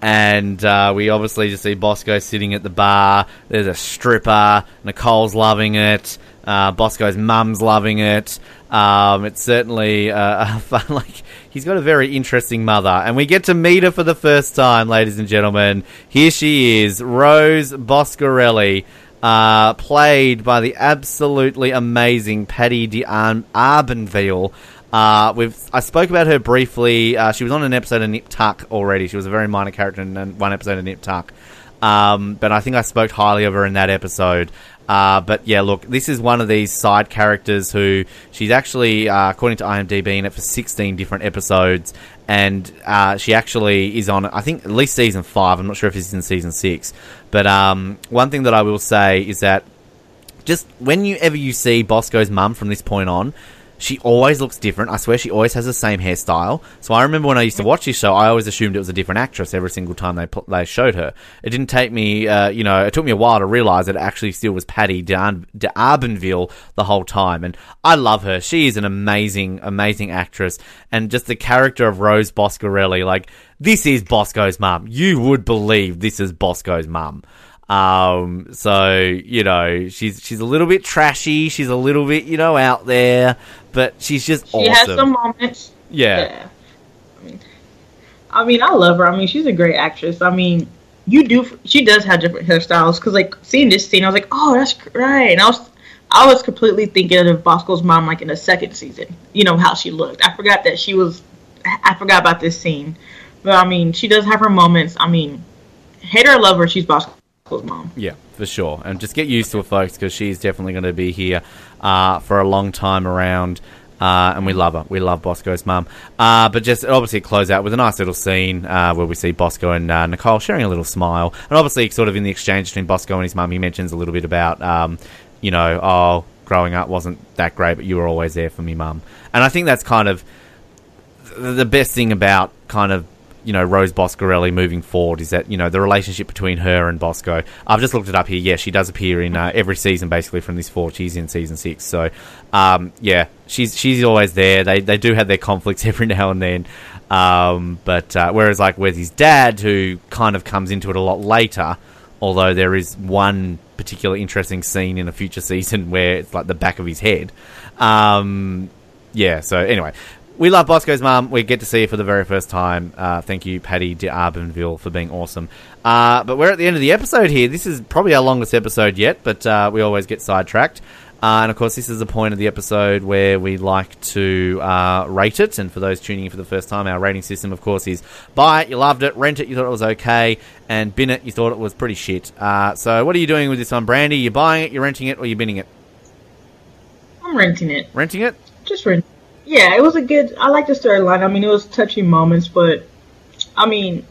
and uh, we obviously just see Bosco sitting at the bar. There's a stripper. Nicole's loving it. Uh, Bosco's mum's loving it. Um, it's certainly uh, [LAUGHS] a fun. Like he's got a very interesting mother, and we get to meet her for the first time, ladies and gentlemen. Here she is, Rose Boscorelli uh, played by the absolutely amazing Patti de Ar- Arbanville. Uh, we've I spoke about her briefly. Uh, she was on an episode of Nip Tuck already. She was a very minor character in one episode of Nip Tuck. Um, but I think I spoke highly of her in that episode. Uh, but yeah, look, this is one of these side characters who she's actually, uh, according to IMDb, in it for 16 different episodes, and uh, she actually is on, I think, at least season five. I'm not sure if it's in season six, but um, one thing that I will say is that just whenever you see Bosco's mum from this point on, she always looks different. I swear she always has the same hairstyle. So I remember when I used to watch this show, I always assumed it was a different actress every single time they pl- they showed her. It didn't take me, uh, you know, it took me a while to realize that it actually still was Patti Arbanville the whole time. And I love her. She is an amazing, amazing actress. And just the character of Rose Boscorelli, like, this is Bosco's mum. You would believe this is Bosco's mum. Um, so you know, she's she's a little bit trashy. She's a little bit you know out there, but she's just She awesome. has some moments. yeah. Yeah. I mean, I mean, I love her. I mean, she's a great actress. I mean, you do. She does have different hairstyles. Because like seeing this scene, I was like, oh, that's right. And I was, I was completely thinking of Bosco's mom, like in the second season. You know how she looked. I forgot that she was. I forgot about this scene, but I mean, she does have her moments. I mean, hate her, or love her, she's Bosco's mom. Yeah, for sure. And just get used to it, folks, because she's definitely going to be here uh, for a long time around. Uh, and we love her. We love Bosco's mum. Uh, but just obviously close out with a nice little scene uh, where we see Bosco and uh, Nicole sharing a little smile. And obviously, sort of in the exchange between Bosco and his mum, he mentions a little bit about, um, you know, oh, growing up wasn't that great, but you were always there for me, mum. And I think that's kind of the best thing about kind of you know Rose Boscorelli moving forward is that you know the relationship between her and Bosco. I've just looked it up here. Yeah, she does appear in uh, every season basically from this four. She's in season six. So um, yeah, she's she's always there. They they do have their conflicts [LAUGHS] every now and then. Um, but uh, whereas like with his dad, who kind of comes into it a lot later, although there is one particular interesting scene in a future [LAUGHS] season where it's like the back of his head. Um, yeah. So anyway, we love Bosco's mum. We get to see her for the very first time. Uh, thank you, Patti D'Arbanville, for being awesome. Uh, but we're at the end of the episode here. This is probably our longest episode yet, but uh, we always get sidetracked. Uh, and of course, this is the point of the episode where we like to uh, rate it. And for those tuning in for the first time, our rating system, of course, is buy it, you loved it, rent it, you thought it was okay, and bin it, you thought it was pretty shit. Uh, so, what are you doing with this one, Brandy? You're buying it, you're renting it, or you're binning it? I'm renting it. Renting it? Just rent. Yeah, it was a good. I like the storyline. I mean, it was touching moments, but I mean,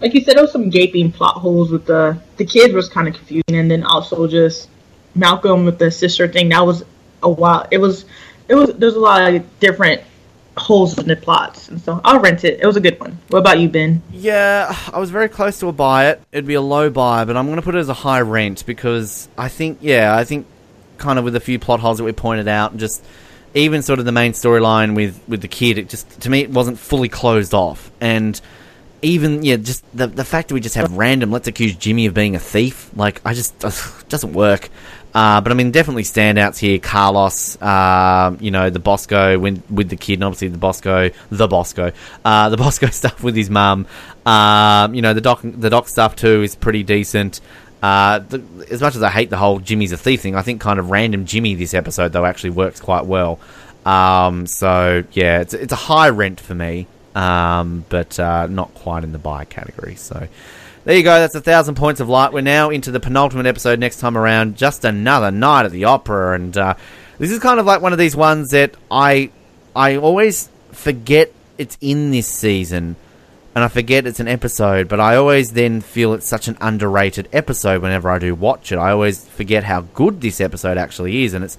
like you said, there was some gaping plot holes with the the kids was kind of confusing, and then also just Malcolm with the sister thing. That was a while. It was it was there's a lot of different holes in the plots, and so I'll rent it. It was a good one. What about you, Ben? Yeah, I was very close to a buy it. It'd be a low buy, but I'm to put it as a high rent because I think, yeah, I think kind of with a few plot holes that we pointed out, and just even sort of the main storyline with with the kid, it just to me it wasn't fully closed off, and even yeah, just the the fact that we just have [LAUGHS] random let's accuse Jimmy of being a thief, like I just uh, doesn't work. Uh, but I mean, definitely standouts here. Carlos, uh, you know, the Bosco when, with the kid, and obviously the Bosco, the Bosco, uh, the [LAUGHS] Bosco stuff with his mum. Um, you know, the doc, the doc stuff too is pretty decent. Uh, the, as much as I hate the whole Jimmy's a thief thing, I think kind of random Jimmy this episode though actually works quite well. Um, so yeah, it's it's a high rent for me, um, but uh, not quite in the buy category. So there you go. That's a thousand points of light. We're now into the penultimate episode next time around. Just another night at the opera, and uh, this is kind of like one of these ones that I I always forget it's in this season, and I forget it's an episode. But I always then feel it's such an underrated episode whenever I do watch it. I always forget how good this episode actually is, and it's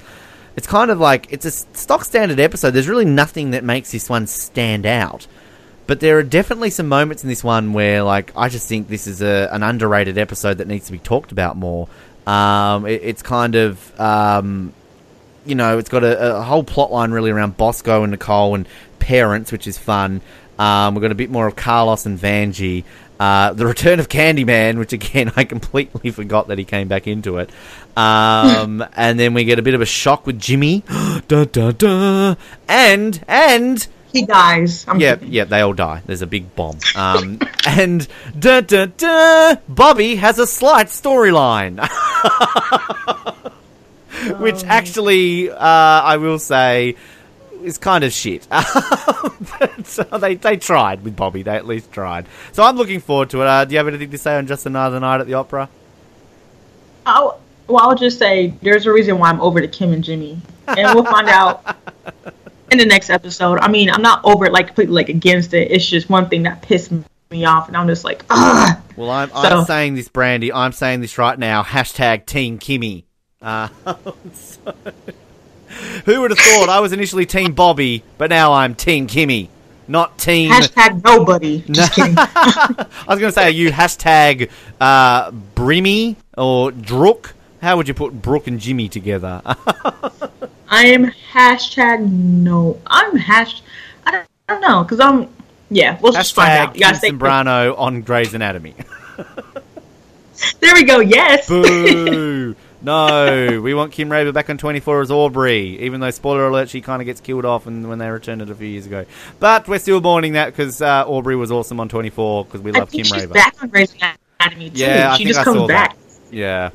it's kind of like it's a stock standard episode. There's really nothing that makes this one stand out. But there are definitely some moments in this one where, like, I just think this is a, an underrated episode that needs to be talked about more. Um, it, it's kind of, um, you know, it's got a, a whole plot line really around Bosco and Nicole and parents, which is fun. Um, we've got a bit more of Carlos and Vanjie. Uh, the return of Candyman, which again [LAUGHS] I completely forgot that he came back into it, um, [LAUGHS] and then we get a bit of a shock with Jimmy, da da da, and and He dies. I'm yeah, kidding. yeah, they all die. There's a big bomb. Um, [LAUGHS] and da da da, Bobby has a slight storyline, which actually, uh, I will say, is kind of shit. [LAUGHS] but uh, they they tried with Bobby. They at least tried. So I'm looking forward to it. Uh, do you have anything to say on just another night at the opera? I'll, well, I'll just say there's a reason why I'm over to Kim and Jimmy, and we'll find out in the next episode. I mean, I'm not over it like completely like against it. It's just one thing that pissed me off, and I'm just like, ugh. Well, I'm, So- I'm saying this, Brandy. I'm saying this right now. Hashtag Team Kimmy. Uh, [LAUGHS] so- who would have thought I was initially Team Bobby, but now I'm Team Kimmy, not Team. Hashtag nobody. Just [LAUGHS] kidding. I was going to say, are you hashtag uh, Brimmy or Drook? How would you put Brooke and Jimmy together? [LAUGHS] I am hashtag no. I'm hash. I don't, I don't know because I'm. Yeah, we'll just find hashtag out. You Kim gotta. Sembrano on Grey's Anatomy. [LAUGHS] There we go. Yes. Boo! No, we want Kim Raver back on 24 as Audrey, even though, spoiler alert, she kind of gets killed off and when they returned it a few years ago. But we're still mourning that because uh, Audrey was awesome on 24 because we I love think Kim she's Raver. back on Grey's Anatomy too. Yeah, I she think just I comes saw back. that. Yeah.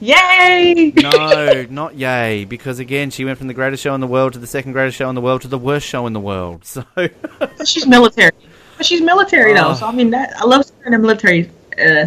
Yay! No, not yay, because again, she went from the greatest show in the world to the second greatest show in the world to the worst show in the world. So, she's military. But she's military though, Oh. so I mean that I love seeing her in a military. Uh,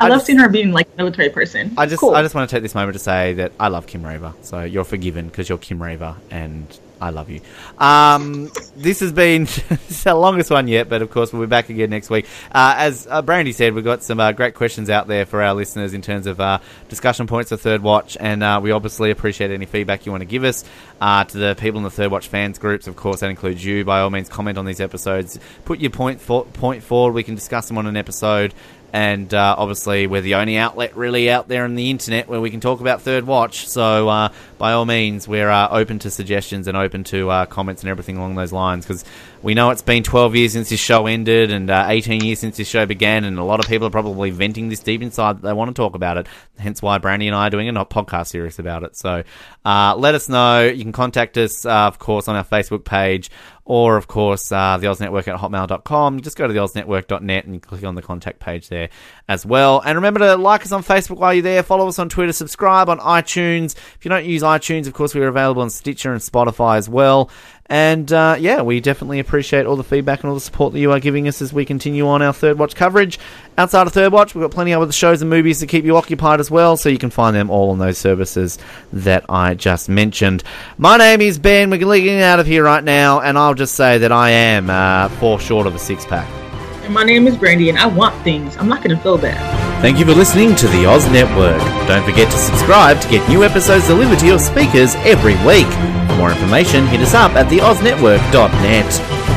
I, I love just- seeing her being like a military person. I just, cool. I just want to take this moment to say that I love Kim Raver. So you're forgiven because you're Kim Raver, and I love you. Um, this has been [LAUGHS] the longest one yet, but of course we'll be back again next week. Uh, as uh, Brandy said, we've got some uh, great questions out there for our listeners in terms of uh, discussion points for Third Watch, and uh, we obviously appreciate any feedback you want to give us. Uh, to the people in the Third Watch fans groups, of course, that includes you. By all means, comment on these episodes. Put your point for- point forward. We can discuss them on an episode and uh, obviously we're the only outlet really out there on the internet where we can talk about Third Watch. So uh, by all means, we're uh, open to suggestions and open to uh, comments and everything along those lines because we know it's been 12 years since this show ended and uh, 18 years since this show began, and a lot of people are probably venting this deep inside that they want to talk about it. Hence why Brandy and I are doing a podcast series about it. So uh, let us know. You can contact us, uh, of course, on our Facebook page or of course uh, the Oz Network at hotmail.com. Just go to the oznetwork.net and click on the contact page there as well. And remember to like us on Facebook while you're there, follow us on Twitter, subscribe on iTunes. If you don't use iTunes, of course, we're available on Stitcher and Spotify as well. And uh, yeah, we definitely appreciate all the feedback and all the support that you are giving us as we continue on our Third Watch coverage. Outside of Third Watch, we've got plenty of other shows and movies to keep you occupied as well, so you can find them all on those services that I just mentioned. My name is Ben. We're getting out of here right now, and I'll just say that I am uh, four short of a six pack. My name is Brandy, and I want things. I'm not gonna feel bad. Thank you for listening to the Oz Network. Don't forget to subscribe to get new episodes delivered to your speakers every week. For more information, hit us up at theoznetwork.net.